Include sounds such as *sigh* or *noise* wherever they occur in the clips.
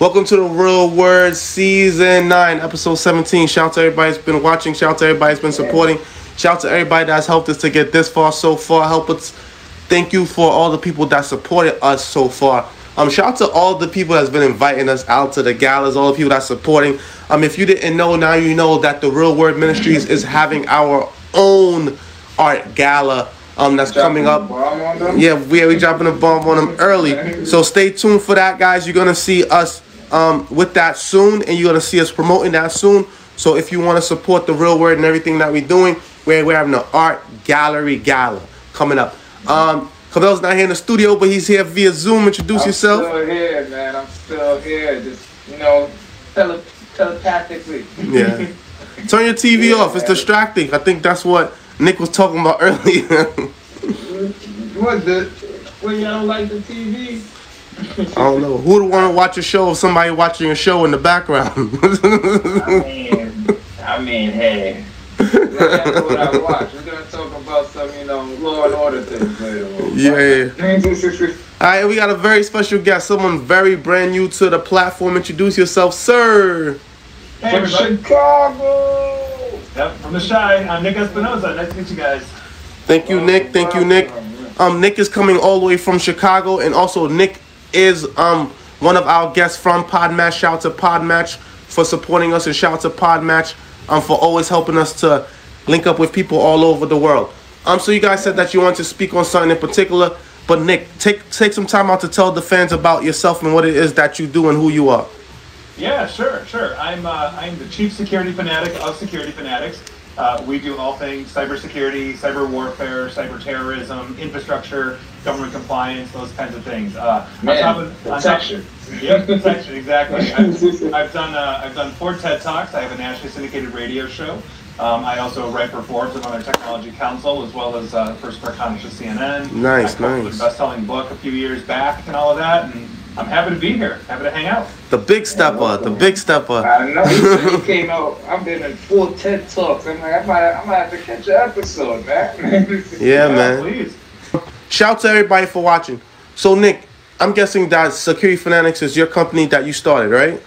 Welcome to the Real Word Season 9, Episode 17. Shout out to everybody that's been watching. Shout out to everybody that's been supporting. Shout out to everybody that's helped us to get this far so far. Help us. Thank you for all the people that supported us so far. Um, shout out to all the people that's been inviting us out to the galas, all the people that's supporting. Um, if you didn't know, now you know that the Real Word Ministries is having our own art gala um, that's coming up. Yeah, we we dropping a bomb on them early. So stay tuned for that, guys. You're gonna see us um, with that soon, and you're gonna see us promoting that soon. So if you want to support the real word and everything that we're doing, we're, we're having an art gallery gala coming up. Um, Cabell's not here in the studio, but he's here via Zoom. Introduce I'm yourself. still here, man. I'm still here. Just, you know, tele- telepathically. Yeah. Turn your TV off. It's distracting. I think that's what Nick was talking about *laughs* earlier. what the? Well, y'all don't like the TV? I don't know. Who would want to watch a show if somebody watching a show in the background? *laughs* I mean, I mean, hey. That's what I watch. We're gonna talk about some, you know, law and order things later. on. Yeah. *laughs* All right, we got a very special guest, someone very brand new to the platform. Introduce yourself, sir. Hey, From everybody. Chicago. Yep, from the Shy. I'm Nick Espinosa. Nice to meet you guys. Thank you, Nick. Thank you, Nick. Um, Nick is coming all the way from Chicago, and also Nick is um one of our guests from Podmatch. Shout out to Podmatch for supporting us, and shout out to Podmatch um for always helping us to link up with people all over the world. Um, so you guys said that you want to speak on something in particular, but Nick, take take some time out to tell the fans about yourself and what it is that you do and who you are. Yeah, sure, sure. I'm uh, I'm the chief security fanatic of Security Fanatics. Uh, we do all things cybersecurity, cyber warfare, cyber terrorism, infrastructure, government compliance, those kinds of things. Uh, on Man, top of- on top- protection. Yep, protection, exactly. I've, I've done uh, I've done four TED Talks. I have a nationally syndicated radio show. Um, I also write for Forbes and other technology council, as well as uh, first correspondent to CNN. Nice, I nice. A best-selling book a few years back and all of that, and I'm happy to be here. Happy to hang out. The big stepper, the big stepper. I know. You said *laughs* came out. I've been in four TED Talks. I'm like, I might, I might have to catch an episode, man. *laughs* Yeah, man. Please. Shout out to everybody for watching. So Nick, I'm guessing that Security Fanatics is your company that you started, right?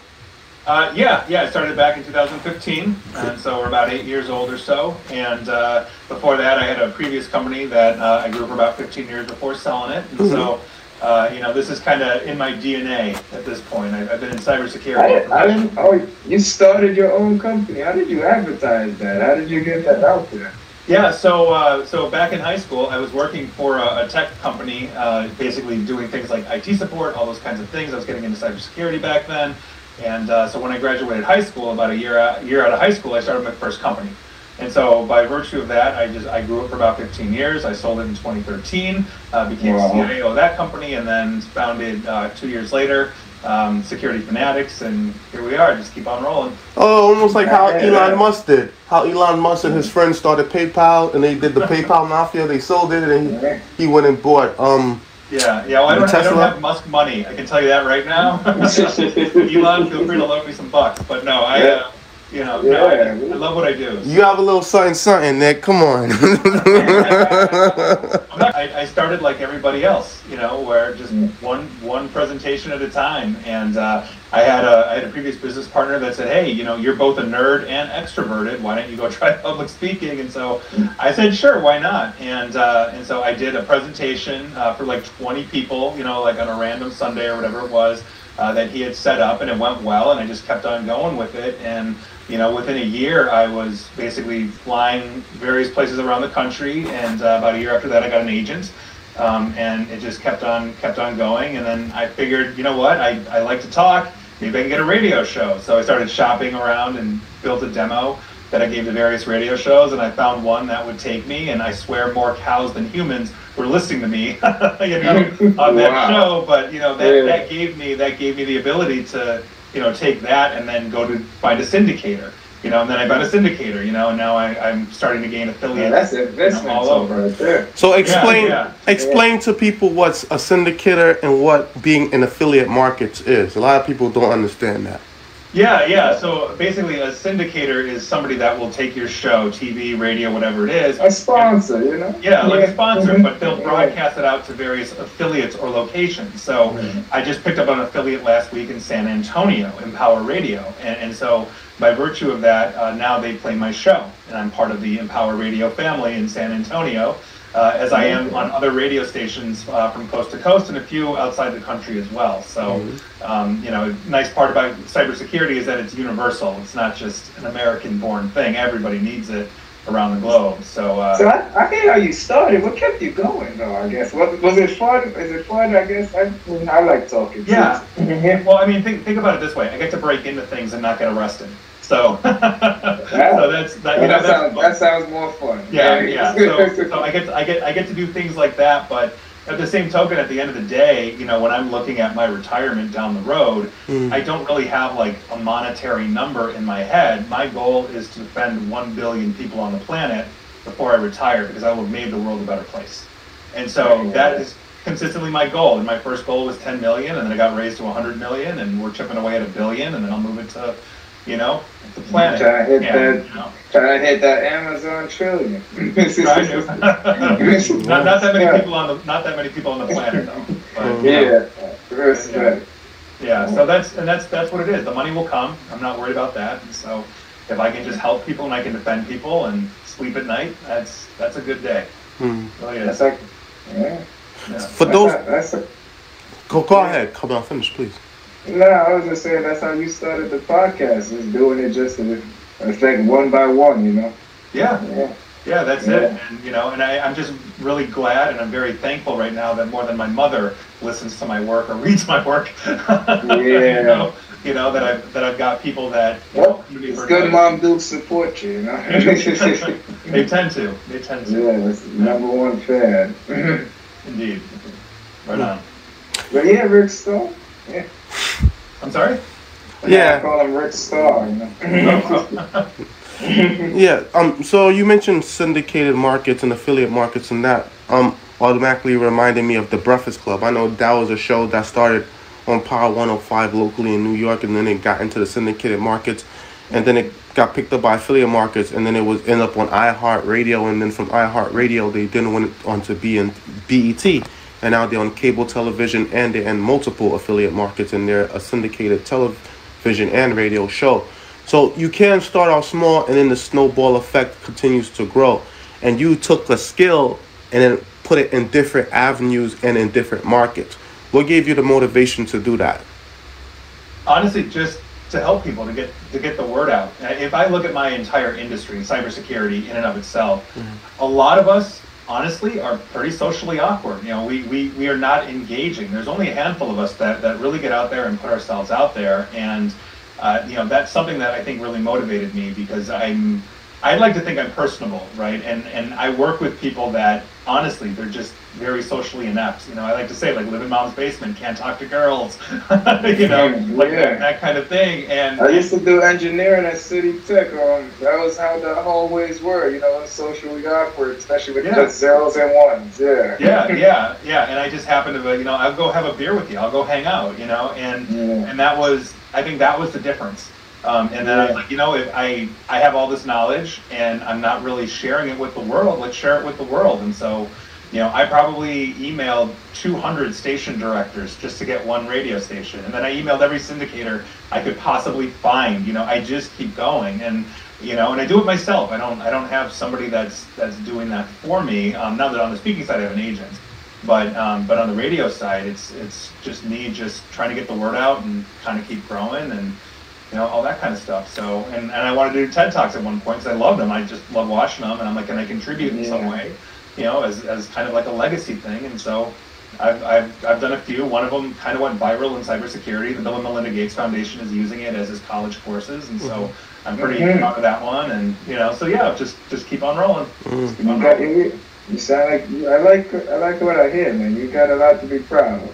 Uh, yeah, yeah. I started back in 2015, and so we're about eight years old or so. And uh, before that, I had a previous company that uh, I grew for about 15 years before selling it. And so, uh, you know, this is kind of in my DNA at this point. I've, I've been in I, cybersecurity. I didn't. Oh, you started your own company. How did you advertise that? How did you get that out there? Yeah, so uh, so back in high school, I was working for a, a tech company, uh, basically doing things like IT support, all those kinds of things. I was getting into cybersecurity back then, and uh, so when I graduated high school, about a year out, year out of high school, I started my first company. And so by virtue of that, I just I grew it for about 15 years. I sold it in 2013, uh, became Wow. CIO of that company, and then founded uh, two years later um, Security Fanatics, and here we are. Just keep on rolling. Oh, almost like how Elon Musk did. How Elon Musk and his friends started PayPal, and they did the PayPal mafia. They sold it, and he, he went and bought. Um, Yeah, yeah. Well, I don't, I don't have Musk money. I can tell you that right now. *laughs* *laughs* Elon, feel free to loan me some bucks. But no, I, uh, you know, no, I, I love what I do. you have a little something, something, Nick. Come on. *laughs* I, I started like everybody else, you know, where just one one presentation at a time. And uh, I had a I had a previous business partner that said, "Hey, you know, you're both a nerd and extroverted. Why don't you go *laughs* try public speaking?" And so I said, "Sure, why not?" And uh, and so I did a presentation uh, for like 20 people, you know, like on a random Sunday or whatever it was uh, that he had set up, and it went well. And I just kept on going with it. And you know, within a year, I was basically flying various places around the country. And uh, about a year after that, I got an agent. Um, and it just kept on kept on going and then i figured you know what I, I like to talk maybe I can get a radio show. So I started shopping around and built a demo that I gave to various radio shows, and I found one that would take me. And I swear, more cows than humans were listening to me, *laughs* you know, on that Wow. show. But you know, that, Yeah. that gave me that gave me the ability to, you know, take that and then go to find a syndicator. You know, and then I found a syndicator. You know, and now I, I'm starting to gain Yeah, affiliates. that's you know, investment all over. right there. So explain yeah. explain to people what's a syndicator and what being in affiliate markets is. A lot of people don't understand that. Yeah, yeah. So basically, a syndicator is somebody that will take your show, TV, radio, whatever it is. A sponsor, you know? Yeah, like a sponsor, but they'll Yeah. *laughs* broadcast it out to various affiliates or locations. So Mhm. I just picked up an affiliate last week in San Antonio, Empower Radio, and, and so by virtue of that, uh, now they play my show, and I'm part of the Empower Radio family in San Antonio, uh, as I am on other radio stations uh, from coast to coast and a few outside the country as well. So, um, you know, nice part about cybersecurity is that it's universal. It's not just an American-born thing. Everybody needs it around the globe. So. Uh, So I, I hear how you started. What kept you going, though? I guess was, was it fun? Is it fun? I guess I, I like talking. Yeah. *laughs* Well, I mean, think, think about it this way: I get to break into things and not get arrested. So, *laughs* so that's that. You know, that, that's sounds, that sounds more fun. yeah, yeah. So, so I get to, I get I get to do things like that, but at the same token, at the end of the day, you know, when I'm looking at my retirement down the road, hmm. I don't really have like a monetary number in my head. My goal is to defend one billion people on the planet before I retire, because I will have made the world a better place. And so that is consistently my goal. And my first goal was 10 million, and then it got raised to 100 million, and we're chipping away at a billion, and then I'll move it to, you know, the planet. Trying to hit And, that- you know, Trying to hit that Amazon trillion. *laughs* *laughs* *laughs* not, not that many Yeah. people on the not that many people on the planet though. But, you know, Yeah, respect. yeah. So that's and that's that's what it is. The money will come. I'm not worried about that. And so if I can just help people and I can defend people and sleep at night, that's that's a good day. Hmm. Really That's like, yeah. Yeah. For those, That's, that's a, go, go ahead. Come on, finish, please. No, I was just saying that's how you started the podcast. Is doing it just to, it's like one by one, you know. Yeah. Yeah. Yeah, that's Yeah. it. And you know, and I, I'm just really glad and I'm very thankful right now that more than my mother listens to my work or *laughs* reads my work. *laughs* you Yeah. know, you know that I've that I've got people that you know, Well, it's good mom do support you, you know. *laughs* They tend to. They tend to. yeah, that's number one fan. Indeed. Right on. but yeah, Rick Star. I'm sorry. Yeah. I call him Rick Star. *laughs* Yeah. Um. So you mentioned syndicated markets and affiliate markets, and that um automatically reminded me of the Breakfast Club. I know that was a show that started on Power 105 locally in New York, and then it got into the syndicated markets, and then it got picked up by affiliate markets, and then it was ended up on iHeartRadio, and then from iHeartRadio they then went on to be in BET, and now they're on cable television and they're in multiple affiliate markets, and they're a syndicated television and radio show. So you can start off small, and then the snowball effect continues to grow. And you took a skill and then put it in different avenues and in different markets. What gave you the motivation to do that? honestly just to help people to get to get the word out. If I look at my entire industry, cybersecurity in and of itself, mm-hmm. a lot of us honestly are pretty socially awkward. You know, we, we, we are not engaging. There's only a handful of us that, that really get out there and put ourselves out there. And uh, you know, that's something that I think really motivated me because I'm I like to think I'm personable, right? And and I work with people that honestly they're just very socially inept. You know, I like to say like live in mom's basement, can't talk to girls, *laughs* you know, like that, that kind of thing. And I used to do engineering at City Tech. Um, that was how the hallways were, you know, socially awkward, especially with Yeah. just zeros and ones. Yeah. yeah, *laughs* yeah, yeah. And I just happened to, you know, I'll go have a beer with you. I'll go hang out, you know, and Yeah. and that was, I think that was the difference. Um, and then I was like, you know, if I I have all this knowledge and I'm not really sharing it with the world, let's share it with the world. And so, you know, I probably emailed 200 station directors just to get one radio station, and then I emailed every syndicator I could possibly find. You know, I just keep going, and you know, and I do it myself. I don't, I don't have somebody that's that's doing that for me. Um, now that on the speaking side, I have an agent, but um, but on the radio side, it's it's just me just trying to get the word out and kind of keep growing and you know all that kind of stuff. So and, and I wanted to do TED talks at one point because I loved them. I just love watching them, and I'm like, can I contribute in some way? You know, as, as kind of like a legacy thing. And so I've, I've, I've done a few. One of them kind of went viral in cybersecurity. The Bill and Melinda Gates Foundation is using it as its college courses, and so I'm pretty Mhm. proud of that one. And you know, so yeah, just just keep on rolling. Just keep You on rolling. you, you sound like you, I like I like what I hear, man. You got a lot to be proud of.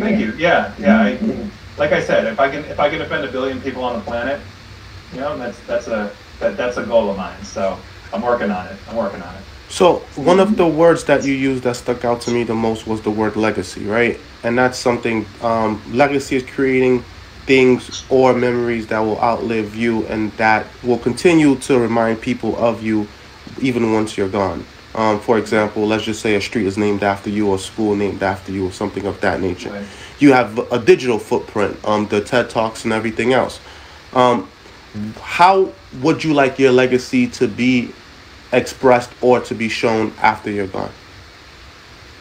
Thank you. Yeah, yeah. I, Mhm. Like I said, if I can if I can offend a billion people on the planet, you know, that's that's a that, that's a goal of mine. So I'm working on it. I'm working on it. So one of the words that you used that stuck out to me the most was the word legacy, right? And that's something. Um, legacy is creating things or memories that will outlive you and that will continue to remind people of you even once you're gone. Um, for example, let's just say a street is named after you or a school named after you or something of that nature. Right. You have a digital footprint, um, the TED Talks and everything else. Um, how would you like your legacy to be expressed or to be shown after you're gone?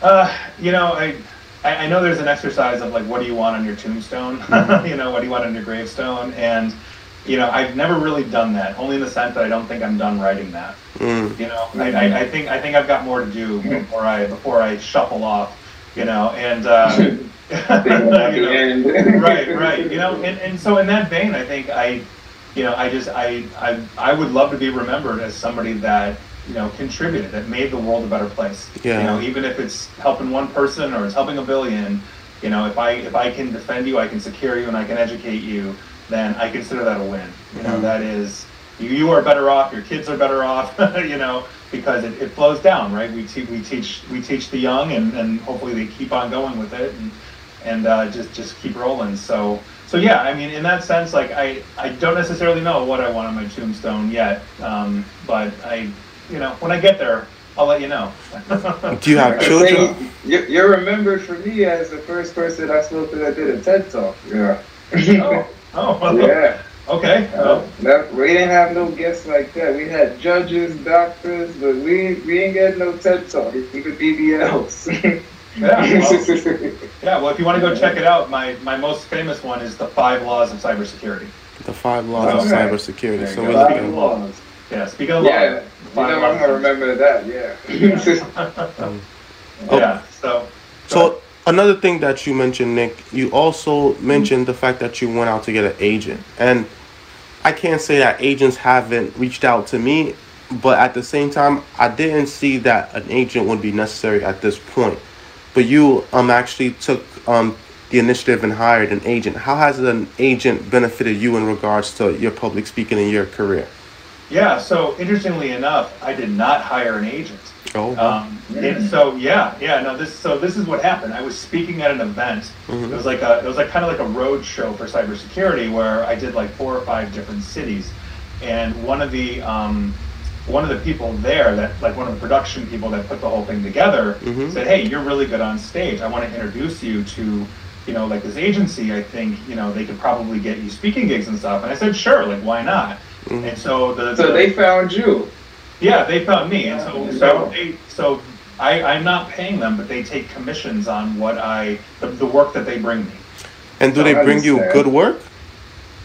Uh, you know, I, I I know there's an exercise of like, what do you want on your tombstone? *laughs* you know, what do you want on your gravestone? And you know, I've never really done that. Only in the sense that I don't think I'm done writing that. Mm, You know, I, I, I think I think I've got more to do before I before I shuffle off. You know, and uh, *laughs* *laughs* you know, end. *laughs* right, right. You know, and, and so in that vein, I think I, you know, I just I, I I would love to be remembered as somebody that you know contributed, that made the world a better place. Yeah. You know, even if it's helping one person or it's helping a billion, you know, if I if I can defend you, I can secure you, and I can educate you, then I consider that a win. You know, Mhm. that is you, you are better off, your kids are better off. *laughs* you know, because it, it flows down, right? We te- we teach we teach the young, and, and hopefully they keep on going with it, and and uh, just just keep rolling. So so yeah, I mean, in that sense, like I I don't necessarily know what I want on my tombstone yet, um, but I you know when I get there, I'll let you know. *laughs* Do you have children? think you- You're remembered for me as the first person I spoke to that did a TED talk. Yeah. *laughs* oh, oh, yeah. okay. Uh, Well, that, we didn't have no guests like that. We had judges, doctors, but we we ain't get no TED talk. Even BBLs. *laughs* yeah, well, yeah. Well, if you want to go check it out, my my most famous one is the five laws of cybersecurity. The five laws of Okay. cybersecurity. So we're go. Five looking. laws. Yeah. Speaking of laws, Yeah. You know, I'm gonna remember that. Yeah. *laughs* Yeah. So. So another thing that you mentioned, Nick, you also mentioned the fact that you went out to get an agent, and I can't say that agents haven't reached out to me, but at the same time, I didn't see that an agent would be necessary at this point. But you um actually took um the initiative and hired an agent. How has an agent benefited you in regards to your public speaking in your career? Yeah, so interestingly enough, I did not hire an agent. Oh, Um, and so yeah, yeah, no, this so this is what happened. I was speaking at an event. It was like a it was like kind of like a road show for cybersecurity where I did like four or five different cities, and one of the um, one of the people there that like one of the production people that put the whole thing together Mhm. said, "Hey, you're really good on stage. I want to introduce you to." You know, like this agency, I think you know they could probably get you speaking gigs and stuff. And I said, sure, like why not? Mhm. And so the so the- they found you. Yeah, they found me, and so so they, so I I'm not paying them, but they take commissions on what I the, the work that they bring me. and do I they bring you understand. good work?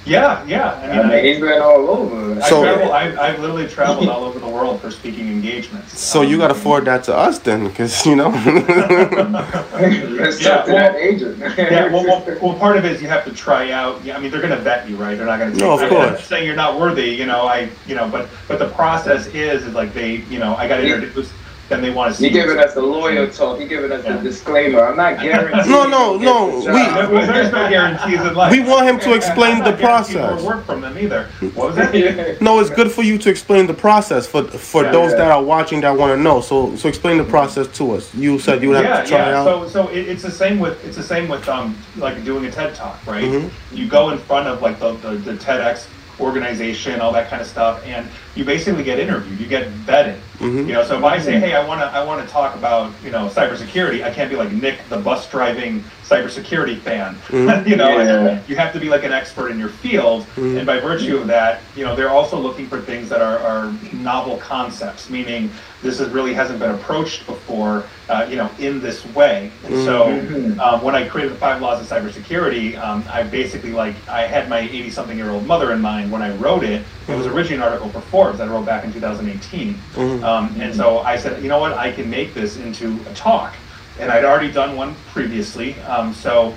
Yeah, yeah. I I mean, mean, I, he's been all over. I, So- travel. I, I've literally traveled all over the world for speaking engagements. So you Um, got to forward that to us then, because you know. Let's Yeah, well- that agent. yeah, well, well, well, part of it is you have to try out. Yeah, I mean, they're going to vet you, right? They're not going to. No, of I'm course. saying you're not worthy, you know. I, you know, but but the process is is like they, you know, I got introduced. Then they want to see. You giving us the lawyer talk. You giving us Yeah. the disclaimer. I'm not guaranteeing. No, no, no, we- Well, there's no guarantees in life. we want him to explain the not guaranteed more process. Work from them either. What was that? *laughs* No, it's good for you to explain the process for for Yeah, those yeah. that are watching that want to know. So so explain the process to us. You said you would have yeah, to try yeah. out. So, so it, it's the same with it's the same with um like doing a TED talk, right? Mhm. You go in front of like the, the the TEDx organization, all that kind of stuff, and you basically get interviewed. You get vetted. Mhm. You know, so if I say, hey, I want to I want to talk about you know cybersecurity, I can't be like Nick, the bus driving cybersecurity fan. Mhm. *laughs* you know, Yeah. you have to be like an expert in your field, Mhm. and by virtue of that, you know, they're also looking for things that are, are novel concepts, meaning this is really hasn't been approached before, uh, you know, in this way. And so, Mhm. um, when I created the five laws of cybersecurity, um, I basically like I had my 80 something year old mother in mind when I wrote it. It was originally an article for Forbes that I wrote back in 2018, Mhm. Um, and so I said, you know what, I can make this into a talk, and I'd already done one previously, um, so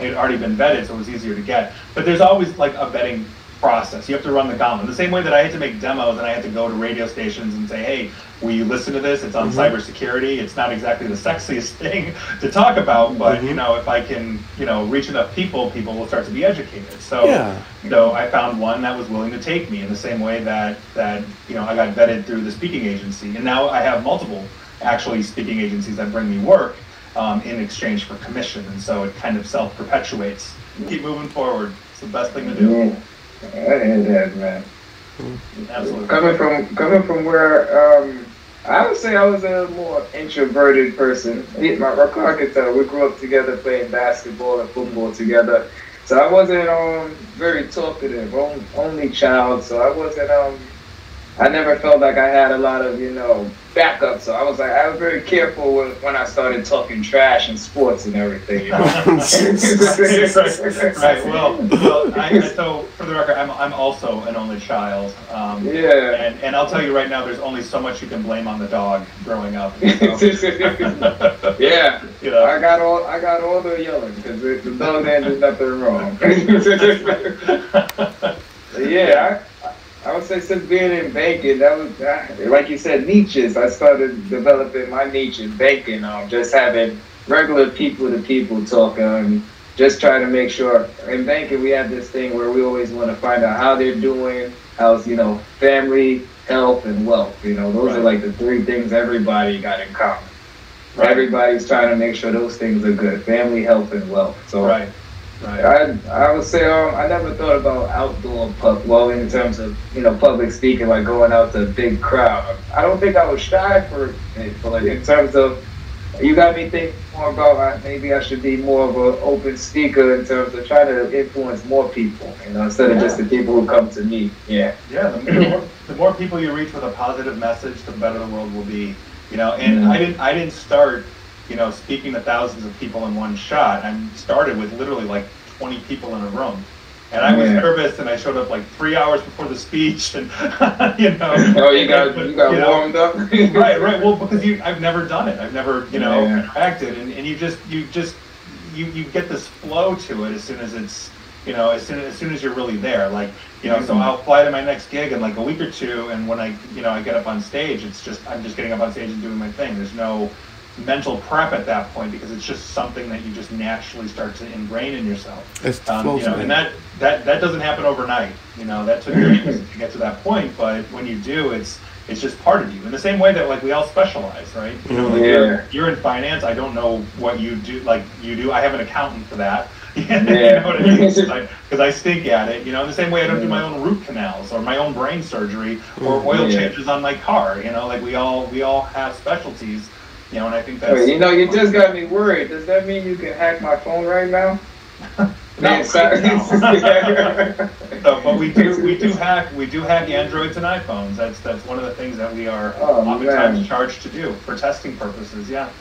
it had already been vetted, so it was easier to get. But there's always like a vetting process. You have to run the gauntlet. The same way that I had to make demos and I had to go to radio stations and say, hey, will you listen to this? It's on cybersecurity. It's not exactly the sexiest *laughs* thing to talk about, but you Mhm. know, if I can, you know, reach enough people, people will start to be educated. So Yeah. so I found one that was willing to take me in the same way that that you know I got vetted through the speaking agency, and now I have multiple actually speaking agencies that bring me work um, in exchange for commission, and so it kind of self perpetuates. Keep moving forward. It's the best thing to do. Yeah. I hear that, man. Absolutely. Coming from coming from where um, I would say I was a more introverted person. My my could tell we grew up together playing basketball and football together. So I wasn't um very talkative, only, only child. So I wasn't um I never felt like I had a lot of you know backup. So I was like I was very careful when, when I started talking trash and sports and everything. You *laughs* *laughs* right. Well, well I, so for the record, I'm, I'm also an only child. Um, Yeah. And, and I'll tell you right now, there's only so much you can blame on the dog growing up. *laughs* So, yeah. you know. I got all I got all the yelling because the the dog didn't nothing wrong. yeah, I, I would say since being in banking, that was uh, like you said, niches. I started developing my niche in banking. Um, just having regular people to people talking. and just trying to make sure. In banking, we have this thing where we always want to find out how they're doing, how's you know family, health, and wealth. You know, those are like the three things everybody got in common. Right. Everybody's trying to make sure those things are good: family, health, and wealth. So Right. Right. I I would say um, I never thought about outdoor pub well in terms of you know public speaking like going out to a big crowd. I don't think I was shy for it, but like in terms of you got me thinking more about uh, maybe I should be more of an open speaker in terms of trying to influence more people, you know, instead of just the people who come to me. Yeah. Yeah, the more, the more people you reach with a positive message, the better the world will be. You know, and Mhm. I didn't I didn't start, you know, speaking to thousands of people in one shot. I started with literally like 20 people in a room. And I was Yeah. nervous, and I showed up like three hours before the speech, and *laughs* you know. Oh, you got you got know, warmed up. *laughs* right, right. Well, because you, I've never done it. I've never, you know, Yeah. interacted, and, and you just, you just, you, you get this flow to it as soon as it's, you know, as soon as soon as you're really there. Like, you know, so Mhm. I'll fly to my next gig in like a week or two, and when I, you know, I get up on stage, it's just I'm just getting up on stage and doing my thing. There's no mental prep at that point because it's just something that you just naturally start to ingrain in yourself. It's the Um, you know, and that, that that doesn't happen overnight. You know, that took years to get to that point. But when you do, it's it's just part of you. In the same way that like we all specialize, right? You know, like Yeah. you're, you're in finance. I don't know what you do. Like you do. I have an accountant for that. *laughs* you Yeah. know what I mean? Because I, stink at it. You know, in the same way I don't do my own root canals or my own brain surgery or oil Yeah. changes on my car. You know, like we all we all have specialties. You know, and I think that's Wait, you know, you just got *laughs* me worried. Does that mean you can hack my phone right now? *laughs* No, sorry. no. *laughs* So, but we do we do hack we do hack Androids and iPhones. That's that's one of the things that we are Oh, oftentimes man. charged to do for testing purposes. Yeah.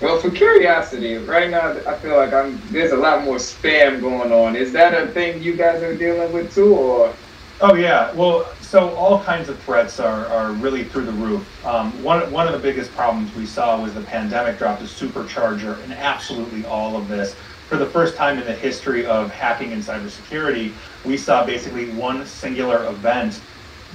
Well, for curiosity, right now I feel like I'm. There's a lot more spam going on. Is that a thing you guys are dealing with too, or? Oh yeah. Well, so all kinds of threats are, are really through the roof. Um, one one of the biggest problems we saw was the pandemic dropped a supercharger in absolutely all of this. For the first time in the history of hacking and cybersecurity, we saw basically one singular event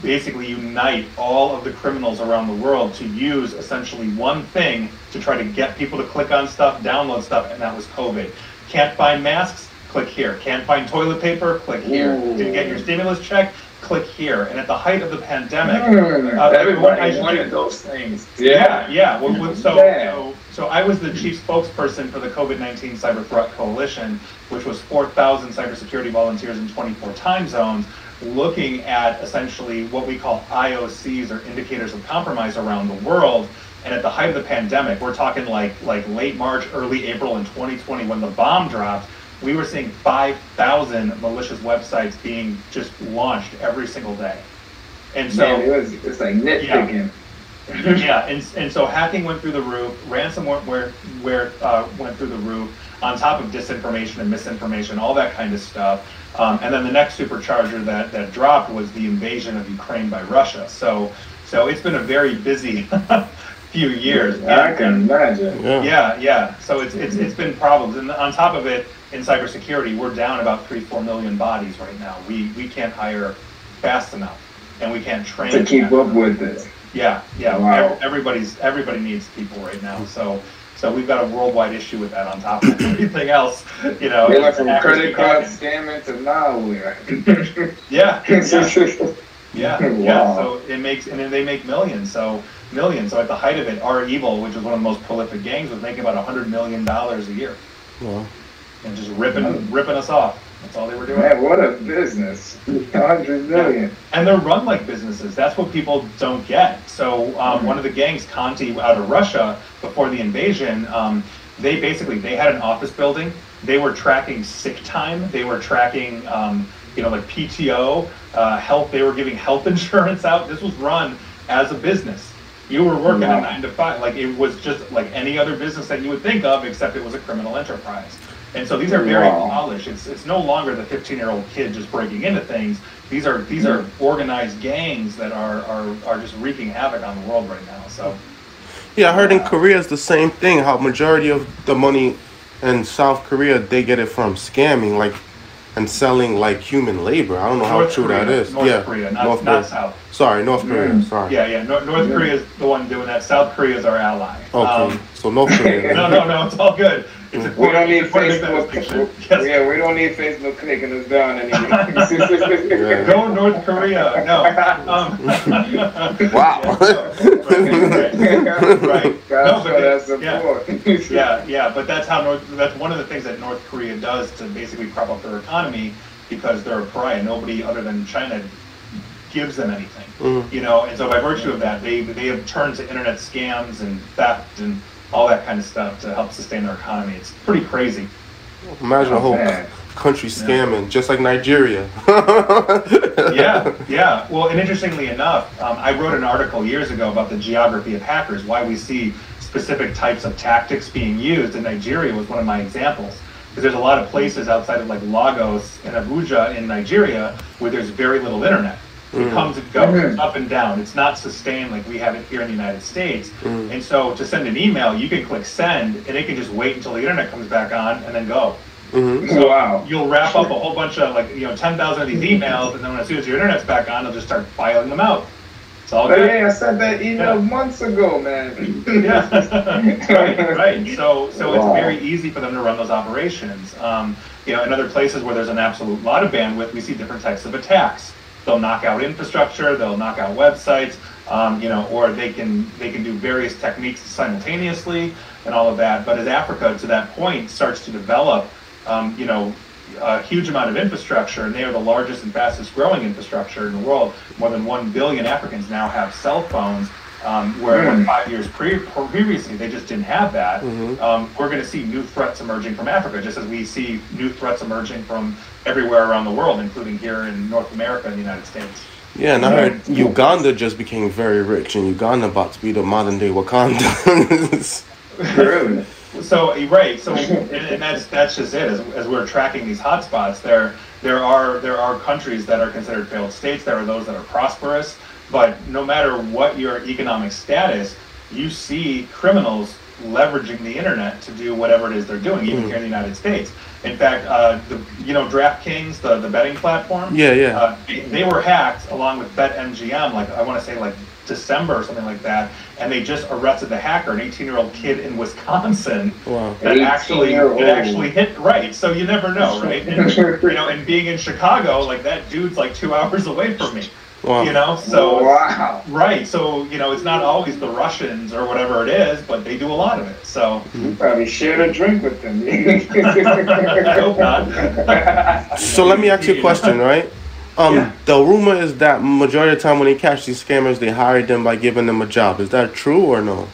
basically unite all of the criminals around the world to use essentially one thing to try to get people to click on stuff, download stuff, and that was COVID. Can't find masks? Click here. Can't find toilet paper? Click here. Ooh. Didn't get your stimulus check? Click here. And at the height of the pandemic, Hmm, uh, I everybody should wanted do- those things. yeah, yeah. Well, well, so, Yeah. so, so I was the chief spokesperson for the COVID-19 Cyber Threat Coalition, which was 4,000 cybersecurity volunteers in 24 time zones, looking at essentially what we call IOCs or indicators of compromise around the world. And at the height of the pandemic, we're talking like like late March, early April in 2020 when the bomb dropped, we were seeing 5,000 malicious websites being just launched every single day. And so Man, it was it's like nitpicking. yeah, and, and so hacking went through the roof, ransomware where, where, uh, went through the roof, on top of disinformation and misinformation, all that kind of stuff. Um, and then the next supercharger that, that dropped was the invasion of Ukraine by Russia. So so it's been a very busy *laughs* few years. I And- can imagine. Yeah. yeah, yeah. So it's, it's, it's been problems. And on top of it, in cybersecurity, we're down about three, four million bodies right now. We, we can't hire fast enough and we can't train. To keep fast up with it. Yeah, yeah. Wow. Everybody's everybody needs people right now. So so we've got a worldwide issue with that on top of everything else. You know, They went from credit card hacking. scamming to malware. *laughs* Yeah, yeah, yeah, *laughs* yeah. Wow. So it makes and then they make millions. So millions. So at the height of it, REvil, which was one of the most prolific gangs, was making about a hundred million dollars a year Well, and just ripping ripping us off. That's all they were doing. Man, what a business. 100 million. and they're run like businesses. That's what people don't get. So um, one of the gangs, Conti, out of Russia, before the invasion, um, they basically they had an office building. They were tracking sick time. They were tracking, um, you know, like PTO, uh, health. They were giving health *laughs* insurance out. This was run as a business. You were working Wow. a nine to five, like it was just like any other business that you would think of, except it was a criminal enterprise. And so these are very Wow. polished. It's it's no longer the 15 year old kid just breaking into things. These are these are organized gangs that are, are are just wreaking havoc on the world right now. So yeah, I heard in Korea it's the same thing. How majority of the money in South Korea they get it from scamming, like, and selling like human labor. I don't know how North true that Korea, is. North yeah, Korea, not, North not Korea. South. Sorry, North Korea. Mm. Sorry. Yeah, yeah. North, North Korea is the one doing that. South Korea is our ally. Okay, Um, so North Korea. *laughs* no, no, no. It's all good. It's We We don't need it's important to make that Facebook. distinction. Yes. Yeah, we don't need Facebook clicking us down anymore. Yeah. *laughs* Go North Korea. No. Um, *laughs* Wow. *laughs* right. right. Gotta No, but show that they- yeah. Yeah, yeah, but that's how North. That's one of the things that North Korea does to basically prop up their economy because they're a pariah. Nobody other than China gives them anything, Mhm. you know. And so by virtue of that, they they have turned to internet scams and theft and all that kind of stuff to help sustain their economy. It's pretty crazy. Imagine a whole Man. country scamming, just like Nigeria. *laughs* yeah, yeah. Well, and interestingly enough, um, I wrote an article years ago about the geography of hackers, why we see specific types of tactics being used, and Nigeria was one of my examples. Because there's a lot of places outside of like Lagos and Abuja in Nigeria where there's very little internet. It comes and goes, Mhm. up and down. It's not sustained like we have it here in the United States. Mm. And so to send an email, you can click send, and it can just wait until the internet comes back on and then go. hmm So Wow. You'll wrap up a whole bunch of like you know ten thousand of these emails, and then as soon as your internet's back on, they'll just start filing them out. It's all But good. hey, I sent that email Yeah. months ago, man. Yeah, *laughs* right, right. So, so Wow. it's very easy for them to run those operations. Um, you know, in other places where there's an absolute lot of bandwidth, we see different types of attacks. They'll knock out infrastructure, they'll knock out websites, um, you know, or they can they can do various techniques simultaneously and all of that. But as Africa, to that point, starts to develop, um, you know, a huge amount of infrastructure, and they are the largest and fastest growing infrastructure in the world. More than one billion Africans now have cell phones, um, where Mm. five years pre- previously they just didn't have that. Mhm. Um, we're going to see new threats emerging from Africa, just as we see new threats emerging from everywhere around the world, including here in North America and the United States. Yeah, and I heard Uganda just became very rich, and Uganda about to be the modern day Wakanda. *laughs* really? So right, so and, and that's that's just it. As, as we're tracking these hotspots, there there are there are countries that are considered failed states. There are those that are prosperous, but no matter what your economic status, you see criminals leveraging the internet to do whatever it is they're doing, even here in the United States. In fact, uh, the you know DraftKings, the the betting platform, yeah, yeah. uh, they, they were hacked along with BetMGM, like I want to say like December or something like that, and they just arrested the hacker, an 18-year-old kid in Wisconsin Wow. that actually 18-year-old. that actually hit right. So you never know, right? *laughs* And, you know, and being in Chicago, like that dude's like two hours away from me. Wow. You know, so wow. right. So you know, it's not always the Russians or whatever it is, but they do a lot of it. So You probably shared a drink with them. *laughs* I hope not. *laughs* So let me ask you a question, right? Um, Yeah. the rumor is that majority of the time when they catch these scammers, they hire them by giving them a job. Is that true or no?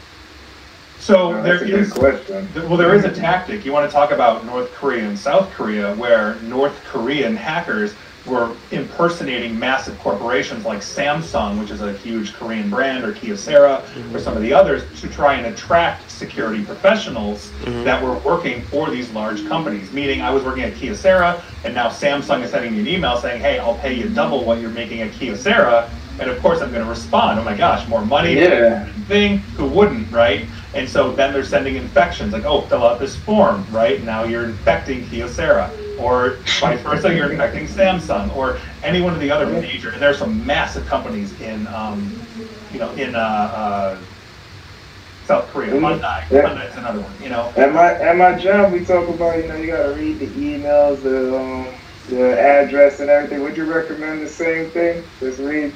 So Uh, there a is question. well, there is a tactic. You want to talk about North Korea and South Korea, where North Korean hackers were impersonating massive corporations like Samsung, which is a huge Korean brand, or Kyocera, mm-hmm. or some of the others, to try and attract security professionals mm-hmm. that were working for these large companies. Meaning, I was working at Kyocera, and now Samsung is sending me an email saying, "Hey, I'll pay you double what you're making at Kyocera." And of course, I'm going to respond. Oh my gosh, more money! Yeah. Thing who wouldn't, right? And so then they're sending infections like, oh, fill out this form, right? Now you're infecting Kyocera, or vice versa, you're infecting Samsung, or any one of the other major. And there's some massive companies in, um, you know, in uh, uh, South Korea. Mhm. Hyundai, Yeah. Hyundai's another one. You know, At my at my job, we talk about you know you gotta read the emails, the um, the address and everything. Would you recommend the same thing? Just read.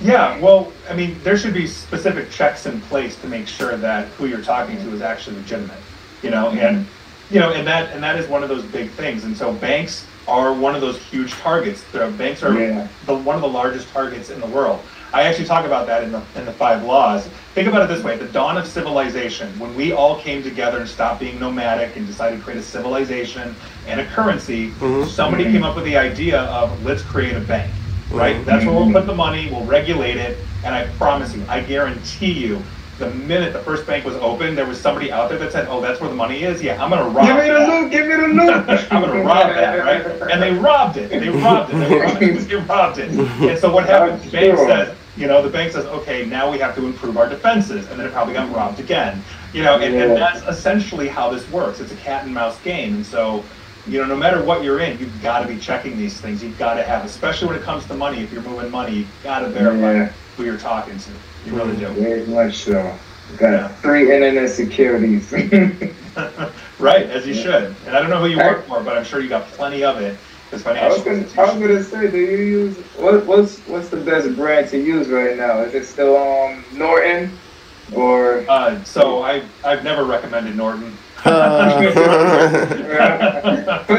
Yeah, well, I mean, there should be specific checks in place to make sure that who you're talking to is actually legitimate. You know, and you know, and that and that is one of those big things. And so banks are one of those huge targets. The banks are Yeah. the, one of the largest targets in the world. I actually talk about that in the in the five laws. Think about it this way: the dawn of civilization, when we all came together and stopped being nomadic and decided to create a civilization and a currency, mm-hmm. somebody came up with the idea of let's create a bank. Right? Mm-hmm. That's where we'll put the money. We'll regulate it, and I promise you, I guarantee you. The minute the first bank was open, there was somebody out there that said, "Oh, that's where the money is. Yeah, I'm gonna rob Give me the loot. Give me the loot. *laughs* I'm gonna rob that, right? And they robbed it. They robbed it. They robbed it. They robbed it. And so what happens? The bank says, you know, the bank says, okay, now we have to improve our defenses, and then it probably got robbed again. You know, and, and that's essentially how this works. It's a cat and mouse game, and so. You know, no matter what you're in, you've got to be checking these things. You've got to have, especially when it comes to money. If you're moving money, you've got to verify Yeah. who you're talking to. You really do. Very much so. Got Yeah. three internet securities. *laughs* Right, as you should. And I don't know who you work for, but I'm sure you got plenty of it. Because was financial I was gonna say, do you use what, what's what's the best brand to use right now? Is it still um Norton or? Uh, so I, I've never recommended Norton. Put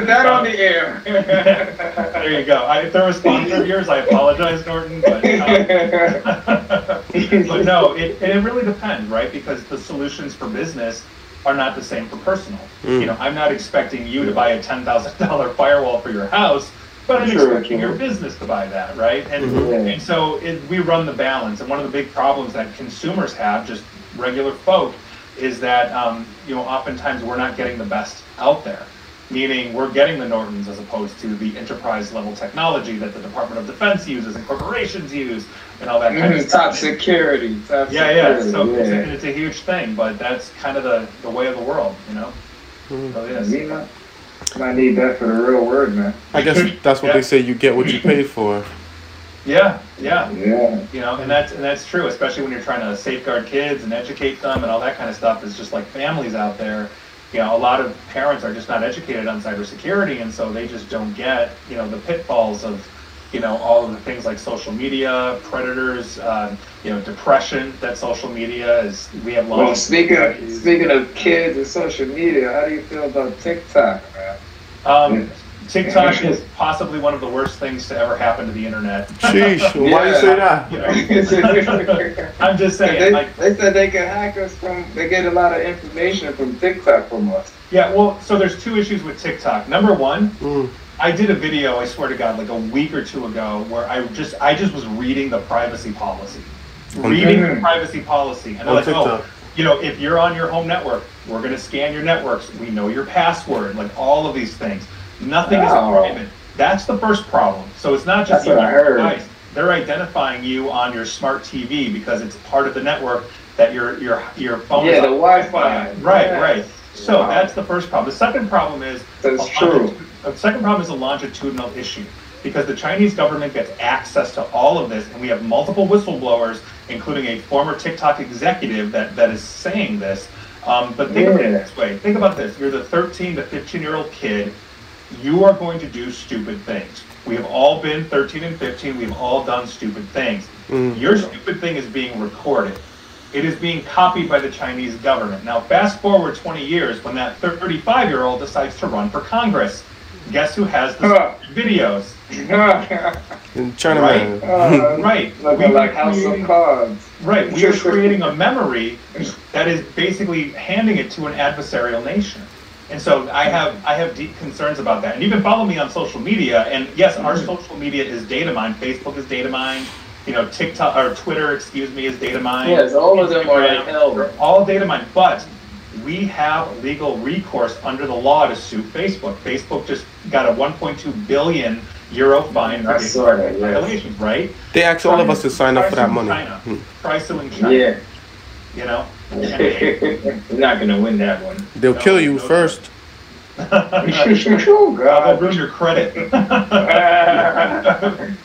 that on the air. There you go. I, if they're a sponsor of yours, I apologize, Norton. But, uh, *laughs* but no, it, it really depends, right? Because the solutions for business are not the same for personal. You know, I'm not expecting you to buy a ten thousand dollar firewall for your house, but I'm Sure, expecting sure. your business to buy that, right? And Mhm. and so it, we run the balance. And one of the big problems that consumers have, just regular folk, is that um, you know oftentimes we're not getting the best out there. Meaning we're getting the Nortons as opposed to the enterprise level technology that the Department of Defense uses and corporations use and all that kind of Mhm, stuff. top security. Top Yeah, yeah. security, So It's, a, it's a huge thing, but that's kind of the, the way of the world, you know. So it is. You know, might need that for the real word, man. I guess that's what Yeah. they say. You get what you pay for. Yeah, yeah. Yeah. You know, and that's and that's true, especially when you're trying to safeguard kids and educate them and all that kind of stuff. It's just like families out there. You know, a lot of parents are just not educated on cybersecurity, and so they just don't get you know the pitfalls of you know all of the things like social media, predators, um, you know, depression that social media is. We have Well, speaking of, speaking of kids and social media, how do you feel about TikTok, man? Um, TikTok is possibly one of the worst things to ever happen to the internet. Sheesh. Why you say that? You know, *laughs* I'm just saying, they, like, they said they can hack us from. They get a lot of information from TikTok from us. yeah. Well, so there's two issues with TikTok. Number one, Mm. I did a video, I swear to God, like a week or two ago, where I just I just was reading the privacy policy, reading the Mhm. privacy policy, and they're On like, TikTok. oh, you know, if you're on your home network, we're gonna scan your networks. We know your password, like all of these things. Nothing is Oh. private. That's the first problem. So it's not just That's what you I your device. They're identifying you on your smart TV because it's part of the network that your your your phone. Yeah, is the on. Wi-Fi. Right, Yes. right. So Wow. that's the first problem. The second problem is That's a true. The second problem is a longitudinal issue because the Chinese government gets access to all of this, and we have multiple whistleblowers, including a former TikTok executive that, that is saying this. Um, but think of it this way: think about this. You're the 13 to 15 year old kid. You are going to do stupid things. We have all been 13 and 15. We've all done stupid things. Mm. Your stupid thing is being recorded. It is being copied by the Chinese government. Now, fast forward 20 years when that 35 year old decides to run for Congress. Guess who has the Huh. videos? Chinaman. *laughs* Uh, Right. Looking We like were House of Cards. Right, we are *laughs* creating a memory that is basically handing it to an adversarial nation. And so I have I have deep concerns about that. And you can follow me on social media. And yes, our Mm-hmm. social media is data mined. Facebook is data mined. You know, TikTok or Twitter, excuse me, is data mined. Yes, all of them are like hell. all data mined. But we have legal recourse under the law to sue Facebook. Facebook just got a 1.2 billion euro fine for I saw yes. right? They asked all of us to sign up for that money. China. Hmm. Try suing China. Yeah. You know? You're not gonna win that one. They'll No, kill you no, first. oh They'll ruin your credit. it's *laughs*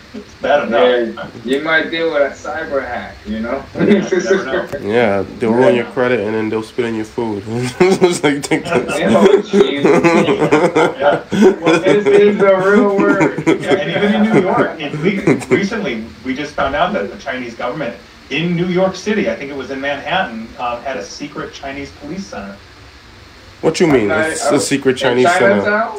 bad enough. Yeah, you might deal with a cyber hack, you know? never know. Yeah, they'll ruin your credit and then they'll spit in your food. *laughs* it's like, take this. Oh, jeez. Yeah. Well, This it- is the real word. yeah, and even in New York, we, recently we just found out that the Chinese government in New York City, I think it was in Manhattan, um, had a secret Chinese police center. What you mean? I- It's I- a secret in Chinese center.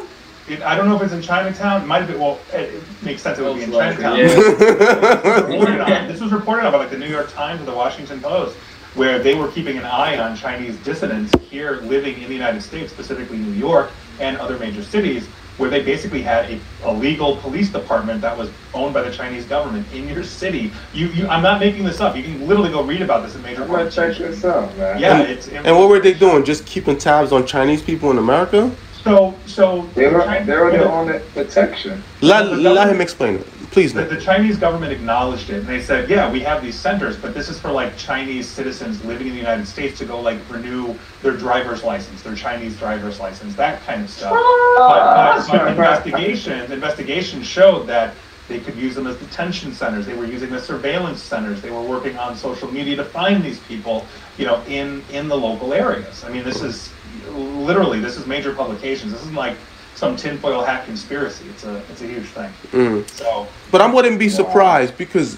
It, I don't know if it's in Chinatown. It might have been. Well, it, it makes sense. It would be in Most Chinatown. likely, *laughs* reported on. This was reported on by like the New York Times or the Washington Post, where they were keeping an eye on Chinese dissidents here living in the United States, specifically New York and other major cities, where they basically had a, a legal police department that was owned by the Chinese government in your city. You, you, I'm not making this up. You can literally go read about this in major. I'm gonna check publications. this out, man. Yeah, And- it's. it- And what were they doing? Just keeping tabs on Chinese people in America? So, so They were, they were on the protection. Let, let him explain it. Please, The, the Chinese government acknowledged it, and they said, "Yeah, we have these centers, but this is for like Chinese citizens living in the United States to go like renew their driver's license, their Chinese driver's license, that kind of stuff." But, but, but ah. investigations, investigations showed that they could use them as detention centers. They were using the surveillance centers. They were working on social media to find these people, you know, in in the local areas. I mean, this is literally this is major publications. This isn't like some tinfoil hat conspiracy. It's a it's a huge thing. Mm. So. But I wouldn't be surprised because